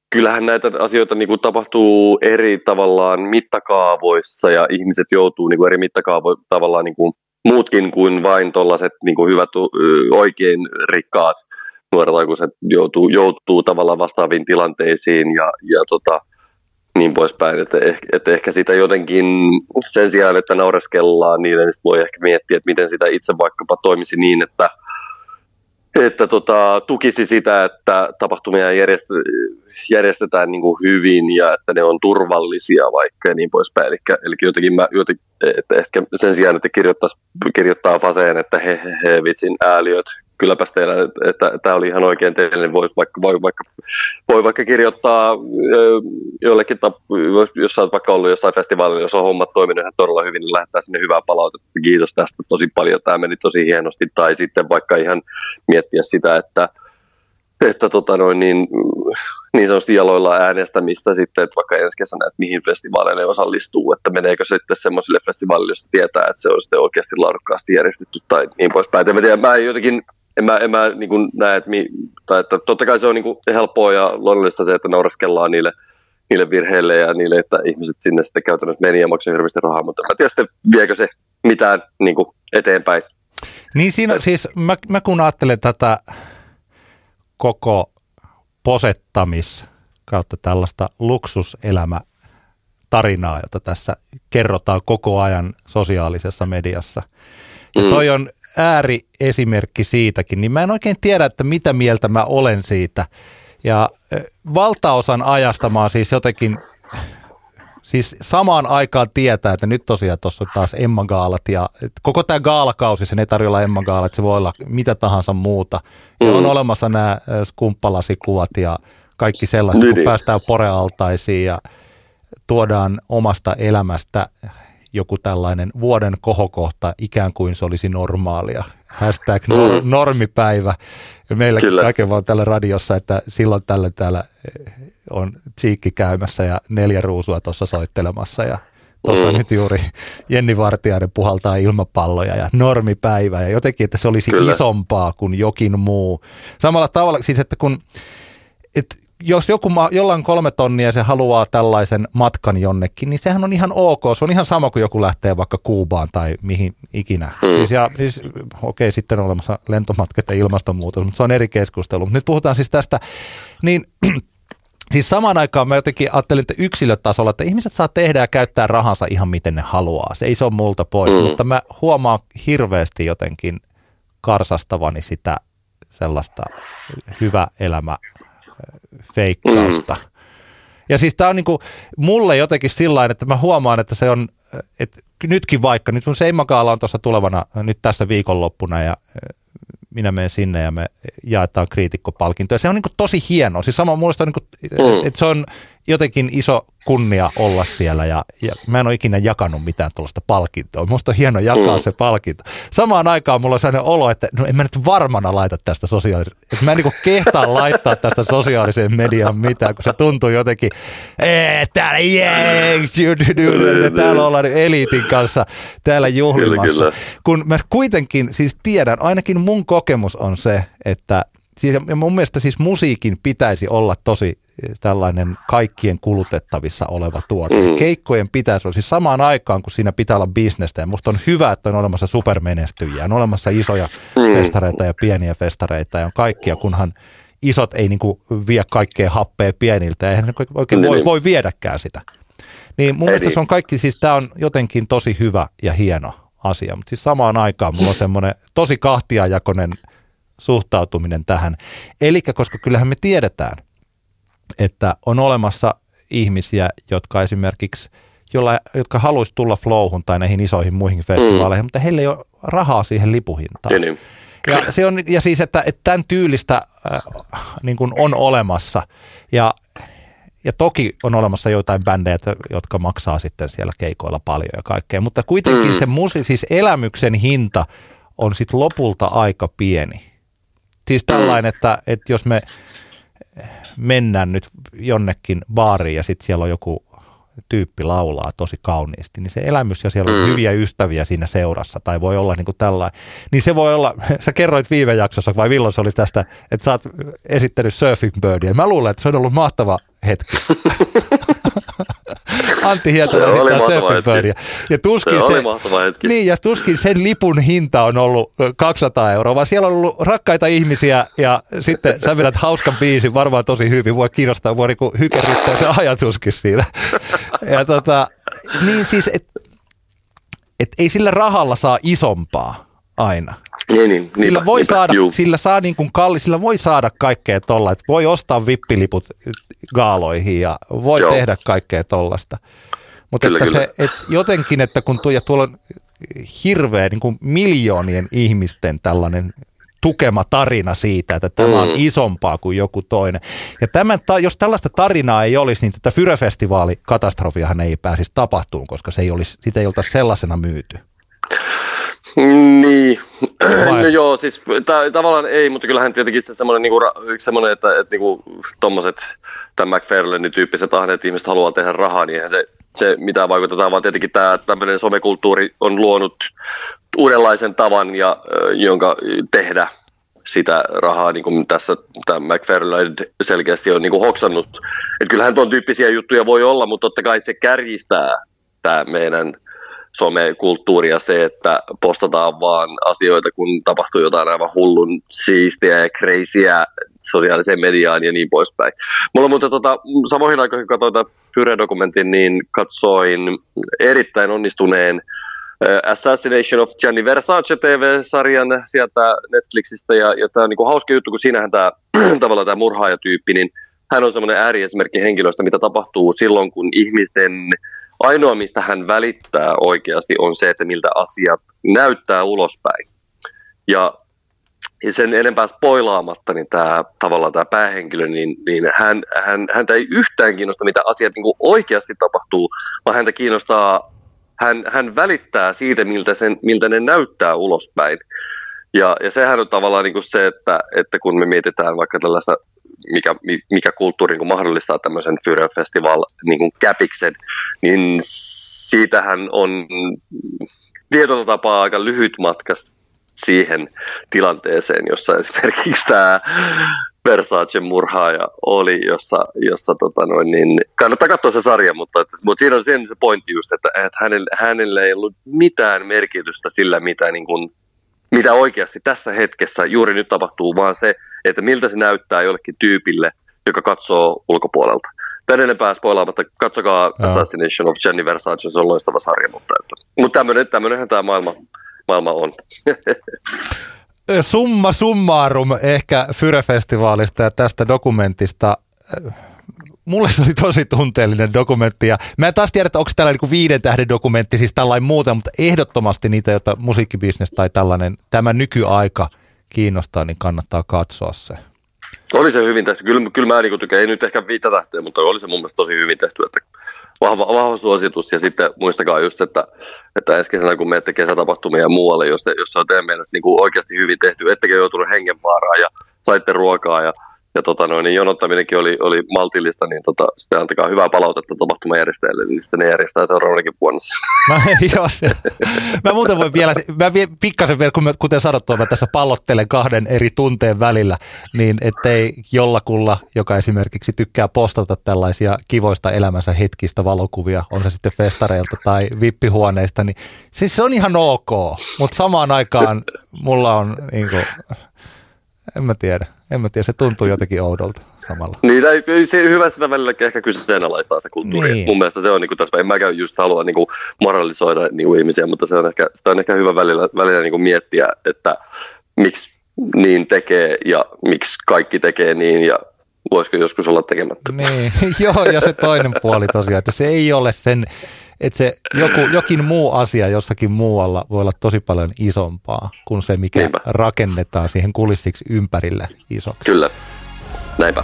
kyllähän näitä asioita niin kuin tapahtuu eri tavallaan mittakaavoissa ja ihmiset joutuu niin kuin eri mittakaavoissa tavallaan niin kuin muutkin kuin vain tuollaiset niin hyvät, oikein rikkaat nuoret aikuiset joutuu, joutuu tavallaan vastaaviin tilanteisiin ja, ja tota, niin poispäin, että, ehkä, että ehkä sitä jotenkin sen sijaan, että naureskellaan niille, niin voi ehkä miettiä, että miten sitä itse vaikkapa toimisi niin, että, että tota, tukisi sitä, että tapahtumia järjestetään niin kuin hyvin ja että ne on turvallisia vaikka ja niin poispäin. Eli, eli jotenkin mä, jotenkin, että ehkä sen sijaan, että kirjoittaa faseen, että he, he, he vitsin ääliöt, kylläpäs teillä, että tämä oli ihan oikein teille, niin voisi vaikka, voi, vaikka, voi vaikka kirjoittaa jollekin, jos oot vaikka ollut jossain festivaalilla, jos on hommat toiminut ihan todella hyvin, niin lähettää sinne hyvää palautetta. Kiitos tästä tosi paljon, tämä meni tosi hienosti. Tai sitten vaikka ihan miettiä sitä, että että tota noin, niin, niin sanotusti jaloilla äänestämistä sitten, että vaikka ensi kesänä, että mihin festivaaleille osallistuu, että meneekö sitten semmoisille festivaaleille, joista tietää, että se on sitten oikeasti laadukkaasti järjestetty tai niin poispäin. En tiedä, mä jotenkin en mä, en mä niin kuin näe, että, mi, tai että totta kai se on niin kuin helppoa ja luonnollista se, että nauraskellaan niille, niille virheille ja niille, että ihmiset sinne sitten käytännössä meni ja maksoi hirveästi rahaa, mutta mä tiedän sitten, viekö se mitään niin kuin eteenpäin. Niin siinä siis, mä, mä kun ajattelen tätä koko posettamis kautta tällaista luksuselämä tarinaa, jota tässä kerrotaan koko ajan sosiaalisessa mediassa. Ja mm. toi on ääriesimerkki siitäkin, niin mä en oikein tiedä, että mitä mieltä mä olen siitä. Ja valtaosan ajasta mä oon siis jotenkin, siis samaan aikaan tietää, että nyt tosiaan tuossa on taas Emma Gaalat ja koko tämä gaalakausi, sen ei tarvitse olla Emma Gaalat, se voi olla mitä tahansa muuta. Ja on mm. olemassa nämä skumppalasikuvat ja kaikki sellaiset, kun niin. päästään porealtaisiin ja tuodaan omasta elämästä joku tällainen vuoden kohokohta ikään kuin se olisi normaalia. Hashtag mm. normipäivä. Kyllä. kaiken vaan tällä radiossa, että silloin tällä täällä eh, on Tsiikki käymässä ja neljä ruusua tuossa soittelemassa ja Tuossa mm. nyt juuri Jenni Vartijainen puhaltaa ilmapalloja ja normipäivä ja jotenkin, että se olisi Kyllä. isompaa kuin jokin muu. Samalla tavalla siis, että kun että jos joku, jollain kolme tonnia se haluaa tällaisen matkan jonnekin, niin sehän on ihan ok. Se on ihan sama kuin joku lähtee vaikka Kuubaan tai mihin ikinä. Mm. Siis, ja, siis, okei, sitten on olemassa lentomatkat ja ilmastonmuutos, mutta se on eri keskustelu. Mutta nyt puhutaan siis tästä, niin Siis samaan aikaan mä jotenkin ajattelin, että yksilötasolla, että ihmiset saa tehdä ja käyttää rahansa ihan miten ne haluaa. Se ei se ole multa pois, mm. mutta mä huomaan hirveästi jotenkin karsastavani sitä sellaista hyvä elämä feikkausta. Mm. Ja siis tämä on niinku mulle jotenkin sillä että mä huomaan, että se on, että nytkin vaikka, nyt mun Seimakaala on tuossa tulevana nyt tässä viikonloppuna ja minä menen sinne ja me jaetaan kriitikkopalkintoja. Se on niin tosi hienoa. Siis sama muista, niin kuin, mm. että se on jotenkin iso kunnia olla siellä ja, ja mä en ole ikinä jakanut mitään tuollaista palkintoa. Musta on hieno jakaa mm. se palkinto. Samaan aikaan mulla on sellainen olo, että no en mä nyt varmana laita tästä sosiaaliseen, että mä en niin kehtaa laittaa tästä sosiaaliseen mediaan mitään, kun se tuntuu jotenkin, täällä yeah, täällä ollaan eliitin kanssa täällä juhlimassa. Kyllä, kyllä. Kun mä kuitenkin siis tiedän, ainakin mun kokemus on se, että siis, ja mun mielestä siis musiikin pitäisi olla tosi tällainen kaikkien kulutettavissa oleva tuote. Mm. Keikkojen pitäisi olla siis samaan aikaan, kun siinä pitää olla bisnestä. Ja musta on hyvä, että on olemassa supermenestyjiä, on olemassa isoja mm. festareita ja pieniä festareita ja on kaikkia, kunhan isot ei niin kuin vie kaikkea happea pieniltä. Eihän ne oikein niin, voi, niin. voi viedäkään sitä. Niin mun mielestä se on kaikki, siis tämä on jotenkin tosi hyvä ja hieno asia, mutta siis samaan aikaan mulla on semmoinen tosi kahtiajakoinen suhtautuminen tähän. Eli koska kyllähän me tiedetään, että on olemassa ihmisiä, jotka esimerkiksi jolla, jotka haluaisi tulla flowhun tai näihin isoihin muihin festivaaleihin, mm. mutta heillä ei ole rahaa siihen lipuhintaan. Niin. Ja, se on, ja siis, että, että tämän tyylistä äh, niin kuin on olemassa. Ja, ja toki on olemassa joitain bändejä, jotka maksaa sitten siellä keikoilla paljon ja kaikkea, mutta kuitenkin mm. se musi, siis elämyksen hinta on sitten lopulta aika pieni. Siis tällainen, että, että jos me mennään nyt jonnekin baariin ja sitten siellä on joku tyyppi laulaa tosi kauniisti, niin se elämys ja siellä on mm. hyviä ystäviä siinä seurassa, tai voi olla niin kuin tällainen, niin se voi olla, sä kerroit viime jaksossa, vai milloin se oli tästä, että sä oot esittänyt Surfing Birdia, mä luulen, että se on ollut mahtava hetki. Antti Hietala esittää Surfing Birdia. Ja tuskin, se, se niin, ja tuskin sen lipun hinta on ollut 200 euroa, vaan siellä on ollut rakkaita ihmisiä, ja sitten sä vedät hauskan biisin, varmaan tosi hyvin, voi kiinnostaa, voi niin hykerryttää se ajatuskin siinä. ja tota, niin siis, että et ei sillä rahalla saa isompaa aina. Niin, niin, sillä, voi niinpä, saada, sillä, saa niin kuin kalli, sillä voi saada kaikkea tolla, että voi ostaa vippiliput gaaloihin ja voi Joo. tehdä kaikkea tollasta. Mutta että kyllä. se, et jotenkin, että kun tuo, ja tuolla on hirveä niin kuin miljoonien ihmisten tällainen tukema tarina siitä, että tämä mm. on isompaa kuin joku toinen. Ja tämän, jos tällaista tarinaa ei olisi, niin tätä Fyre-festivaali katastrofiahan ei pääsisi tapahtumaan, koska se ei olisi, sitä ei oltaisi sellaisena myyty. Niin, Vai? no joo, siis ta- tavallaan ei, mutta kyllähän tietenkin se semmoinen, niinku, yksi semmoinen, että, että niinku, tommoset, tämän McFarlanein tyyppiset ahneet ihmiset haluaa tehdä rahaa, niin eihän se, se mitä vaikutetaan, vaan tietenkin tämä tämmöinen somekulttuuri on luonut uudenlaisen tavan, ja, jonka tehdä sitä rahaa, niin kuin tässä tämä McFarlane selkeästi on niin kuin hoksannut. Että kyllähän tuon tyyppisiä juttuja voi olla, mutta totta kai se kärjistää tämä meidän somekulttuuri ja se, että postataan vaan asioita, kun tapahtuu jotain aivan hullun siistiä ja kreisiä sosiaaliseen mediaan ja niin poispäin. Mulla muuten tota, samoihin aikoihin, kun katsoin Fyre-dokumentin, niin katsoin erittäin onnistuneen Assassination of Gianni Versace TV-sarjan sieltä Netflixistä, ja, ja tämä on niin hauska juttu, kun siinähän tämä tavallaan tämä murhaajatyyppi, niin hän on semmoinen ääriesimerkki henkilöstä, mitä tapahtuu silloin, kun ihmisten Ainoa, mistä hän välittää oikeasti, on se, että miltä asiat näyttää ulospäin. Ja sen enempää spoilaamatta, niin tämä, tavallaan tämä päähenkilö, niin, niin hän, hän, häntä ei yhtään kiinnosta, mitä asiat niin oikeasti tapahtuu, vaan häntä kiinnostaa, hän, hän välittää siitä, miltä, sen, miltä ne näyttää ulospäin. Ja, ja sehän on tavallaan niin kuin se, että, että kun me mietitään vaikka tällaista mikä, mikä kulttuuri niin mahdollistaa tämmöisen Fyre Festival niin käpiksen, niin siitähän on tietyllä tapaa aika lyhyt matka siihen tilanteeseen, jossa esimerkiksi tämä Versace murhaaja oli, jossa, jossa tota noin, niin, kannattaa katsoa se sarja, mutta, mutta siinä on sen se pointti just, että, että hänelle, hänelle ei ollut mitään merkitystä sillä, mitä, niin kuin, mitä oikeasti tässä hetkessä juuri nyt tapahtuu, vaan se, että miltä se näyttää jollekin tyypille, joka katsoo ulkopuolelta. Tän enempää spoilaamatta, katsokaa Joo. Assassination of Jenny Versace, se on loistava sarja, mutta, että, mutta tämmöinen, tämmöinenhän tämä maailma, maailma on. Summa summarum ehkä Fyre-festivaalista ja tästä dokumentista mulle se oli tosi tunteellinen dokumentti. Ja mä en taas tiedä, että onko tällä niin viiden tähden dokumentti, siis tällainen muuta, mutta ehdottomasti niitä, joita musiikkibisnes tai tällainen, tämä nykyaika kiinnostaa, niin kannattaa katsoa se. Oli se hyvin tehty. Kyllä, kyllä mä niin tykkään, ei nyt ehkä viittä tähteä, mutta oli se mun mielestä tosi hyvin tehty. Että vahva, vahva suositus ja sitten muistakaa just, että, että ensi kesänä kun menette kesätapahtumia ja muualle, jos, te, jos se on teidän mielestä niin oikeasti hyvin tehty, ettekä joutunut hengenvaaraan ja saitte ruokaa ja ja tota noin, niin jonottaminenkin oli, oli maltillista, niin tota, sitten antakaa hyvää palautetta tapahtumajärjestäjille, niin sitten ne järjestää seuraavallakin vuonna. Mä, joo, se, mä muuten voin vielä, mä vie, pikkasen vielä, kuten sanottua, mä tässä pallottelen kahden eri tunteen välillä, niin ettei jollakulla, joka esimerkiksi tykkää postata tällaisia kivoista elämänsä hetkistä valokuvia, on se sitten festareilta tai vippihuoneista, niin siis se on ihan ok, mutta samaan aikaan mulla on niin kuin, en mä tiedä. En mä tiedä, se tuntuu jotenkin oudolta samalla. Niin, tai se hyvä sitä välillä ehkä kyseenalaistaa se kulttuuri. Niin. Mun mielestä se on niin kuin tässä, en mäkään just halua niin kuin moralisoida niin kuin ihmisiä, mutta se on ehkä, sitä on ehkä hyvä välillä, välillä niin kuin miettiä, että miksi niin tekee ja miksi kaikki tekee niin ja voisiko joskus olla tekemättä. Niin, joo, ja se toinen puoli tosiaan, että se ei ole sen että se joku, jokin muu asia jossakin muualla voi olla tosi paljon isompaa kuin se, mikä Niinpä. rakennetaan siihen kulissiksi ympärille isoksi. Kyllä, näinpä.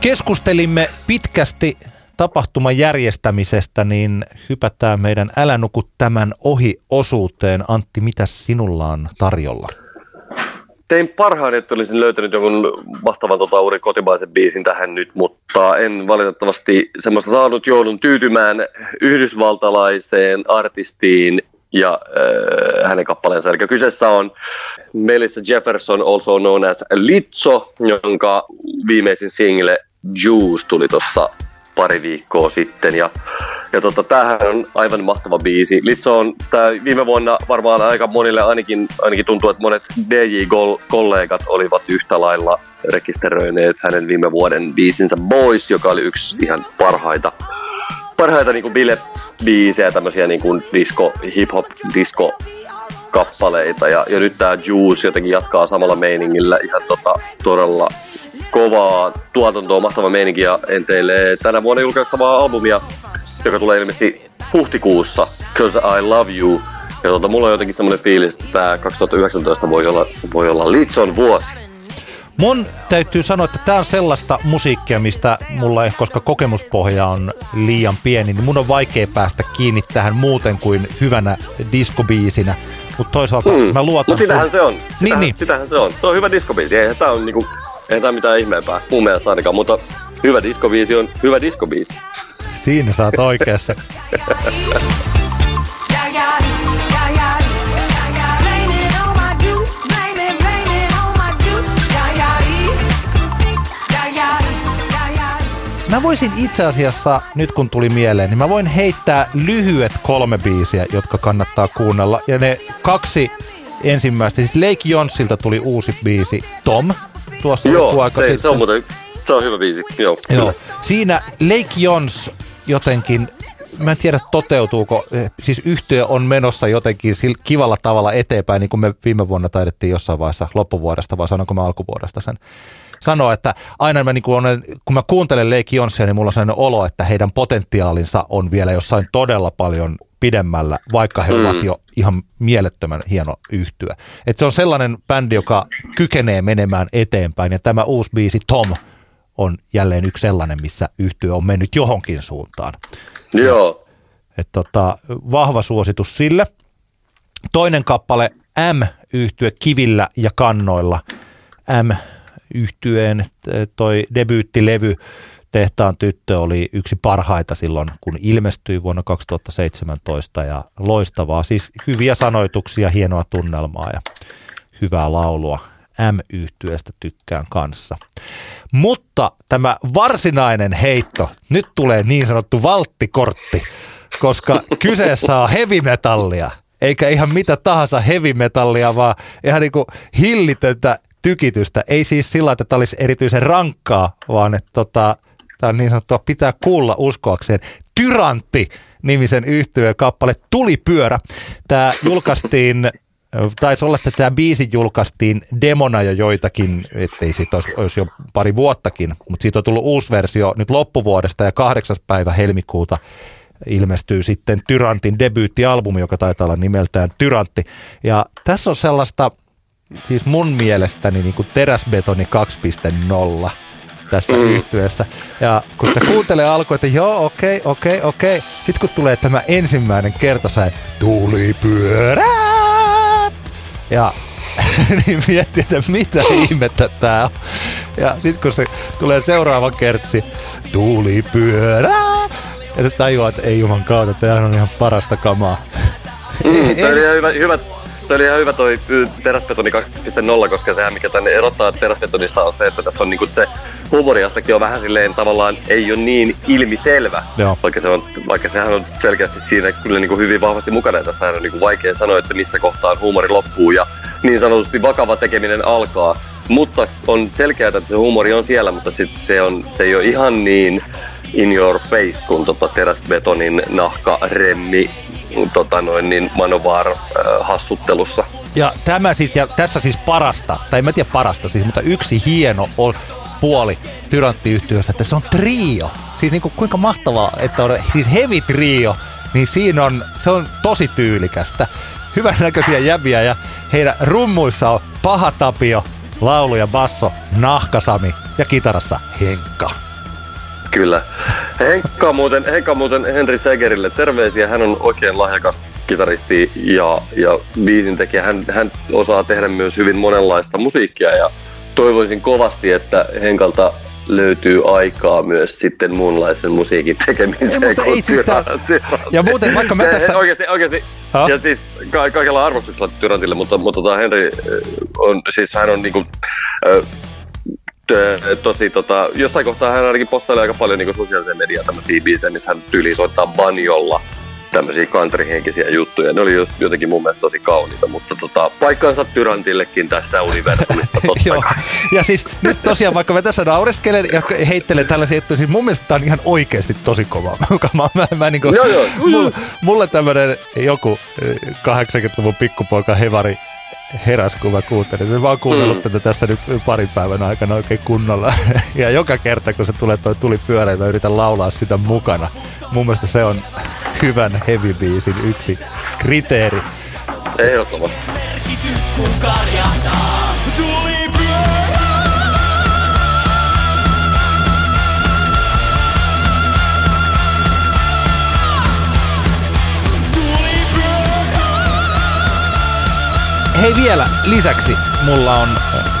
Keskustelimme pitkästi tapahtuman järjestämisestä, niin hypätään meidän Älä nuku tämän ohi osuuteen. Antti, mitä sinulla on tarjolla? Tein parhaan, että olisin löytänyt jonkun vastaavan tota, uuden kotimaisen biisin tähän nyt, mutta en valitettavasti semmoista saanut. Joudun tyytymään yhdysvaltalaiseen artistiin ja äh, hänen kappaleensa. Eli kyseessä on Melissa Jefferson, also known as Litso, jonka viimeisin single Juice tuli tuossa pari viikkoa sitten. Ja, ja tota, tämähän on aivan mahtava biisi. Litso on tää viime vuonna varmaan aika monille, ainakin, ainakin tuntuu, että monet DJ-kollegat olivat yhtä lailla rekisteröineet hänen viime vuoden biisinsä Boys, joka oli yksi ihan parhaita parhaita niin bile-biisejä, tämmöisiä niin kuin disco, hip-hop, disco kappaleita ja, ja nyt tämä Juice jotenkin jatkaa samalla meiningillä ihan tota, todella kovaa tuotantoa, mahtava meininki ja enteilee tänä vuonna julkaistavaa albumia, joka tulee ilmeisesti huhtikuussa, Cause I Love You. Ja tota, mulla on jotenkin semmoinen fiilis, että tämä 2019 voi olla, voi olla Litson vuosi. Mun täytyy sanoa, että tämä on sellaista musiikkia, mistä mulla ei, koska kokemuspohja on liian pieni, niin mun on vaikea päästä kiinni tähän muuten kuin hyvänä diskobiisinä. Mutta toisaalta mm. mä luotan Mutta sitähän sun... se on. Sitähän, niin, niin. sitähän se on. Se on hyvä diskobiisi. Eihän tämä on niinku ei tämä mitään ihmeempää, mun mielestä ainakaan, mutta hyvä diskobiisi on hyvä diskobiisi. Siinä sä oot oikeassa. Mä voisin itse asiassa, nyt kun tuli mieleen, niin mä voin heittää lyhyet kolme biisiä, jotka kannattaa kuunnella. Ja ne kaksi ensimmäistä, siis Lake Jonsilta tuli uusi biisi Tom, tuossa Joo, aika se, sitten. se on muuten, se on hyvä biisi, joo. Joo. Siinä Lake Jons jotenkin, mä en tiedä toteutuuko, eh, siis yhtiö on menossa jotenkin kivalla tavalla eteenpäin, niin kuin me viime vuonna taidettiin jossain vaiheessa loppuvuodesta, vai sanonko mä alkuvuodesta sen sanoa, että aina mä, niin kun, olen, kun mä kuuntelen Lake Jonsia, niin mulla on sellainen olo, että heidän potentiaalinsa on vielä jossain todella paljon pidemmällä, vaikka he mm. ovat jo ihan mielettömän hieno yhtyä. Et se on sellainen bändi, joka kykenee menemään eteenpäin ja tämä uusi biisi Tom on jälleen yksi sellainen, missä yhtyö on mennyt johonkin suuntaan. Joo. Et tota, vahva suositus sille. Toinen kappale M yhtyä kivillä ja kannoilla. M yhtyeen toi debyyttilevy Tehtaan tyttö oli yksi parhaita silloin, kun ilmestyi vuonna 2017 ja loistavaa. Siis hyviä sanoituksia, hienoa tunnelmaa ja hyvää laulua. M yhtyeestä tykkään kanssa. Mutta tämä varsinainen heitto, nyt tulee niin sanottu valttikortti, koska kyseessä on heavy metallia. Eikä ihan mitä tahansa heavy metallia, vaan ihan niin kuin hillitöntä tykitystä. Ei siis sillä, että tämä olisi erityisen rankkaa, vaan että tota, Tämä on niin sanottua pitää kuulla uskoakseen. Tyrantti nimisen yhtyeen kappale Tulipyörä. Tämä julkaistiin taisi olla, että tämä biisi julkaistiin demona jo joitakin, ettei siitä olisi, olisi jo pari vuottakin, mutta siitä on tullut uusi versio nyt loppuvuodesta ja kahdeksas päivä helmikuuta ilmestyy sitten Tyrantin debyyttialbumi, joka taitaa olla nimeltään Tyrantti. Ja tässä on sellaista siis mun mielestäni niin kuin teräsbetoni 2.0 tässä mm. yhtyessä. Ja kun sitä kuuntelee alkuun, että joo, okei, okay, okei, okay, okei. Okay. Sitten kun tulee tämä ensimmäinen kertosäe, tuli pyörä. Ja niin miettii, että mitä ihmettä tää on. Ja sitten kun se tulee seuraava kertsi, tuli pyörä. Ja se tajuaa, että ei juman kautta, tämä on ihan parasta kamaa. Mm, tämä oli hyvä, hyvä, Tämä oli ihan hyvä toi teräsbetoni 2.0, koska sehän mikä tänne erottaa teräsbetonista on se, että tässä on niinku se huumoriastakin on vähän silleen tavallaan ei ole niin ilmiselvä, Joo. Vaikka, se on, vaikka sehän on selkeästi siinä kyllä niinku hyvin vahvasti mukana. Tässä on niinku vaikea sanoa, että missä kohtaa huumori loppuu ja niin sanotusti vakava tekeminen alkaa. Mutta on selkeää, että se huumori on siellä, mutta sit se, on, se ei ole ihan niin in your face kuin tota teräsbetonin nahka remmi tota noin, niin Manovar äh, hassuttelussa. Ja, tämä siis, ja tässä siis parasta, tai en mä tiedä parasta siis, mutta yksi hieno on puoli tyranttiyhtiössä, että se on trio. Siis niin kuin, kuinka mahtavaa, että on siis heavy trio, niin siinä on, se on tosi tyylikästä. Hyvän näköisiä jäviä ja heidän rummuissa on Paha Tapio, laulu ja basso, Nahkasami ja kitarassa Henkka. Kyllä. Henkka muuten, Henkka muuten Henri Segerille terveisiä. Hän on oikein lahjakas kitaristi ja, ja biisintekijä. Hän, hän osaa tehdä myös hyvin monenlaista musiikkia ja toivoisin kovasti, että Henkalta löytyy aikaa myös sitten muunlaisen musiikin tekemiseen. Ei, mutta ei siis Ja muuten vaikka mä tässä... Oikeasti, oikeasti. Ha? Ja siis ka- kaikella arvostuksella Tyrantille, mutta, mutta tota Henri on, siis hän on niinku, äh, tosi tota, jossain kohtaa hän ainakin postailee aika paljon niin sosiaalisen mediaan tämmöisiä biisejä, missä hän tyyli soittaa banjolla tämmöisiä countryhenkisiä juttuja. Ne oli just jotenkin mun mielestä tosi kauniita, mutta tota, paikkansa Tyrantillekin tässä universumissa totta Joo. Ja siis nyt tosiaan, vaikka mä tässä naureskelen ja heittelen tällaisia juttuja, siis mun mielestä tää on ihan oikeasti tosi kova. mä, mä, mä niin kuin, joo, joo. Mulle, mulle tämmönen joku 80-luvun pikkupoika Hevari heräs, kun mä kuuntelin. Mä oon kuunnellut mm. tätä tässä nyt parin päivän aikana oikein kunnolla. Ja joka kerta, kun se tulee toi tuli pyörä, mä yritän laulaa sitä mukana. Mun mielestä se on hyvän heavy biisin yksi kriteeri. Ehdottomasti. Merkitys kun karjahtaa, Hei vielä lisäksi mulla on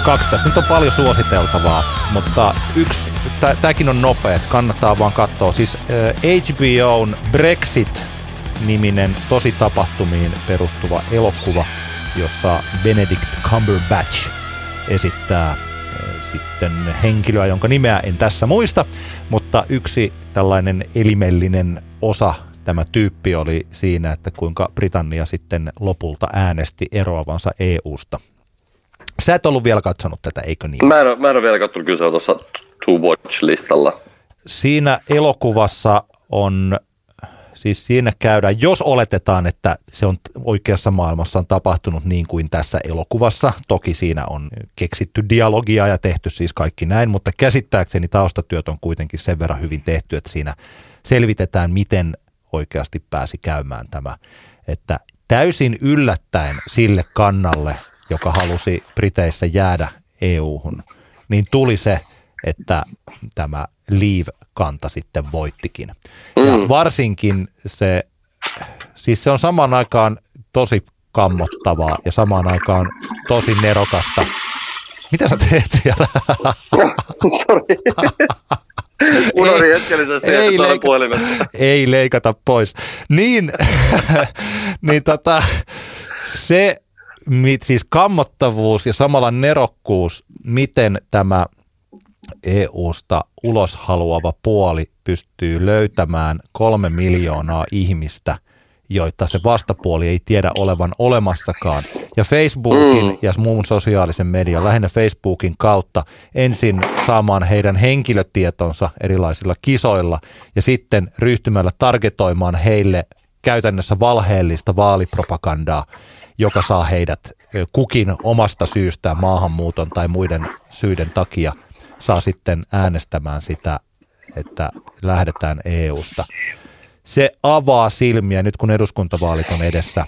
kaksi tästä. Nyt on paljon suositeltavaa, mutta yksi, tämäkin on nopea, kannattaa vaan katsoa. Siis HBOn Brexit-niminen tosi tapahtumiin perustuva elokuva, jossa Benedict Cumberbatch esittää sitten henkilöä, jonka nimeä en tässä muista, mutta yksi tällainen elimellinen osa tämä tyyppi oli siinä, että kuinka Britannia sitten lopulta äänesti eroavansa EU-sta. Sä et ollut vielä katsonut tätä, eikö niin? Mä en, mä en ole vielä katsonut, kyllä se on tuossa To Watch-listalla. Siinä elokuvassa on, siis siinä käydään, jos oletetaan, että se on oikeassa maailmassa on tapahtunut niin kuin tässä elokuvassa, toki siinä on keksitty dialogia ja tehty siis kaikki näin, mutta käsittääkseni taustatyöt on kuitenkin sen verran hyvin tehty, että siinä selvitetään, miten oikeasti pääsi käymään tämä. Että täysin yllättäen sille kannalle, joka halusi Briteissä jäädä EU-hun, niin tuli se, että tämä Leave-kanta sitten voittikin. Ja mm. varsinkin se, siis se on samaan aikaan tosi kammottavaa ja samaan aikaan tosi nerokasta. Mitä sä teet siellä? Sorry. Unohdin ei, leika- ei leikata pois. Niin, niin tota, se siis kammottavuus ja samalla nerokkuus, miten tämä EUsta ulos haluava puoli pystyy löytämään kolme miljoonaa ihmistä, joita se vastapuoli ei tiedä olevan olemassakaan. Ja Facebookin mm. ja muun sosiaalisen median, lähinnä Facebookin kautta, ensin saamaan heidän henkilötietonsa erilaisilla kisoilla ja sitten ryhtymällä targetoimaan heille käytännössä valheellista vaalipropagandaa, joka saa heidät kukin omasta syystään maahanmuuton tai muiden syiden takia saa sitten äänestämään sitä, että lähdetään EUsta se avaa silmiä nyt kun eduskuntavaalit on edessä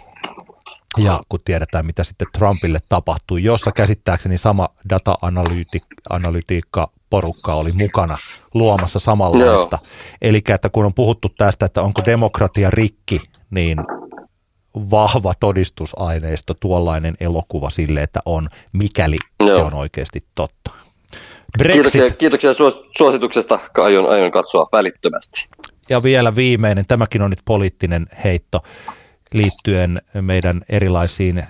Ja kun tiedetään, mitä sitten Trumpille tapahtui, jossa käsittääkseni sama data-analytiikka porukka oli mukana luomassa samanlaista. Eli että kun on puhuttu tästä, että onko demokratia rikki, niin vahva todistusaineisto, tuollainen elokuva sille, että on, mikäli Joo. se on oikeasti totta. Brexit. Kiitoksia, kiitoksia suosituksesta, aion, aion katsoa välittömästi. Ja vielä viimeinen, tämäkin on nyt poliittinen heitto liittyen meidän erilaisiin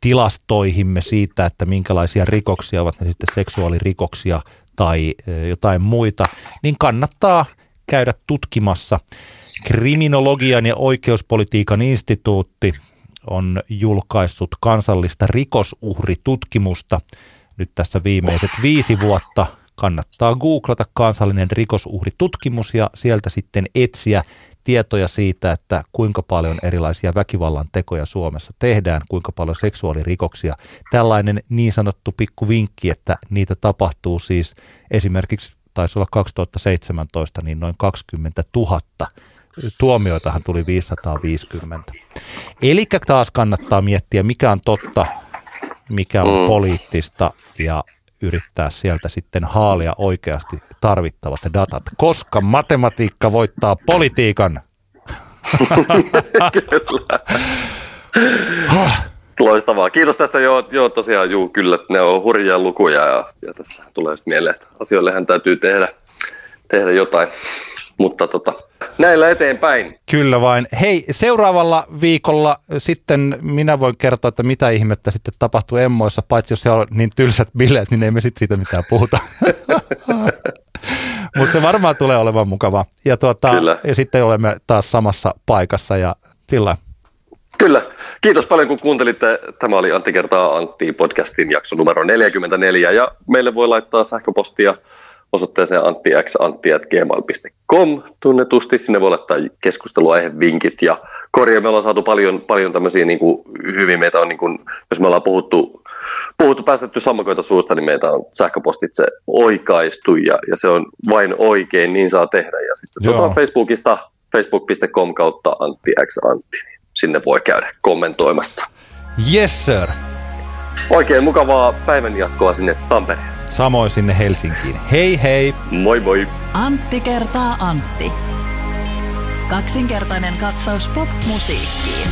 tilastoihimme siitä, että minkälaisia rikoksia ovat ne sitten seksuaalirikoksia tai jotain muita, niin kannattaa käydä tutkimassa. Kriminologian ja oikeuspolitiikan instituutti on julkaissut kansallista rikosuhritutkimusta nyt tässä viimeiset viisi vuotta. Kannattaa googlata kansallinen rikosuhritutkimus ja sieltä sitten etsiä tietoja siitä, että kuinka paljon erilaisia väkivallan tekoja Suomessa tehdään, kuinka paljon seksuaalirikoksia. Tällainen niin sanottu pikku vinkki, että niitä tapahtuu siis esimerkiksi taisi olla 2017 niin noin 20 000. Tuomioitahan tuli 550. Eli taas kannattaa miettiä, mikä on totta, mikä on mm. poliittista ja yrittää sieltä sitten haalia oikeasti tarvittavat datat, koska matematiikka voittaa politiikan. kyllä. Loistavaa. Kiitos tästä. Joo, joo tosiaan, juu, kyllä, ne on hurjia lukuja ja, ja tässä tulee mieleen, että asioillehän täytyy tehdä, tehdä jotain. Mutta tota, näillä eteenpäin. Kyllä vain. Hei, seuraavalla viikolla sitten minä voin kertoa, että mitä ihmettä sitten tapahtuu Emmoissa, paitsi jos siellä on niin tylsät bileet, niin ei me sitten siitä mitään puhuta. Mutta se varmaan tulee olemaan mukavaa. Ja, tuota, ja sitten olemme taas samassa paikassa ja sillä Kyllä. Kiitos paljon, kun kuuntelitte. Tämä oli Antti kertaa Antti podcastin jakso numero 44 ja meille voi laittaa sähköpostia osoitteeseen anttix.antti.gmail.com tunnetusti. Sinne voi laittaa vinkit ja korjaa. Me ollaan saatu paljon, paljon tämmöisiä niin kuin, hyvin. Meitä on, niin kuin, jos me ollaan puhuttu, puhuttu päästetty sammakoita suusta, niin meitä on sähköpostitse oikaistu ja, ja se on vain oikein, niin saa tehdä. Ja sitten tuota Facebookista facebook.com kautta anttix.antti. Sinne voi käydä kommentoimassa. Yes, sir. Oikein mukavaa päivänjatkoa sinne Tampereen. Samoin sinne Helsinkiin. Hei hei! Moi moi! Antti kertaa Antti. Kaksinkertainen katsaus pop-musiikkiin.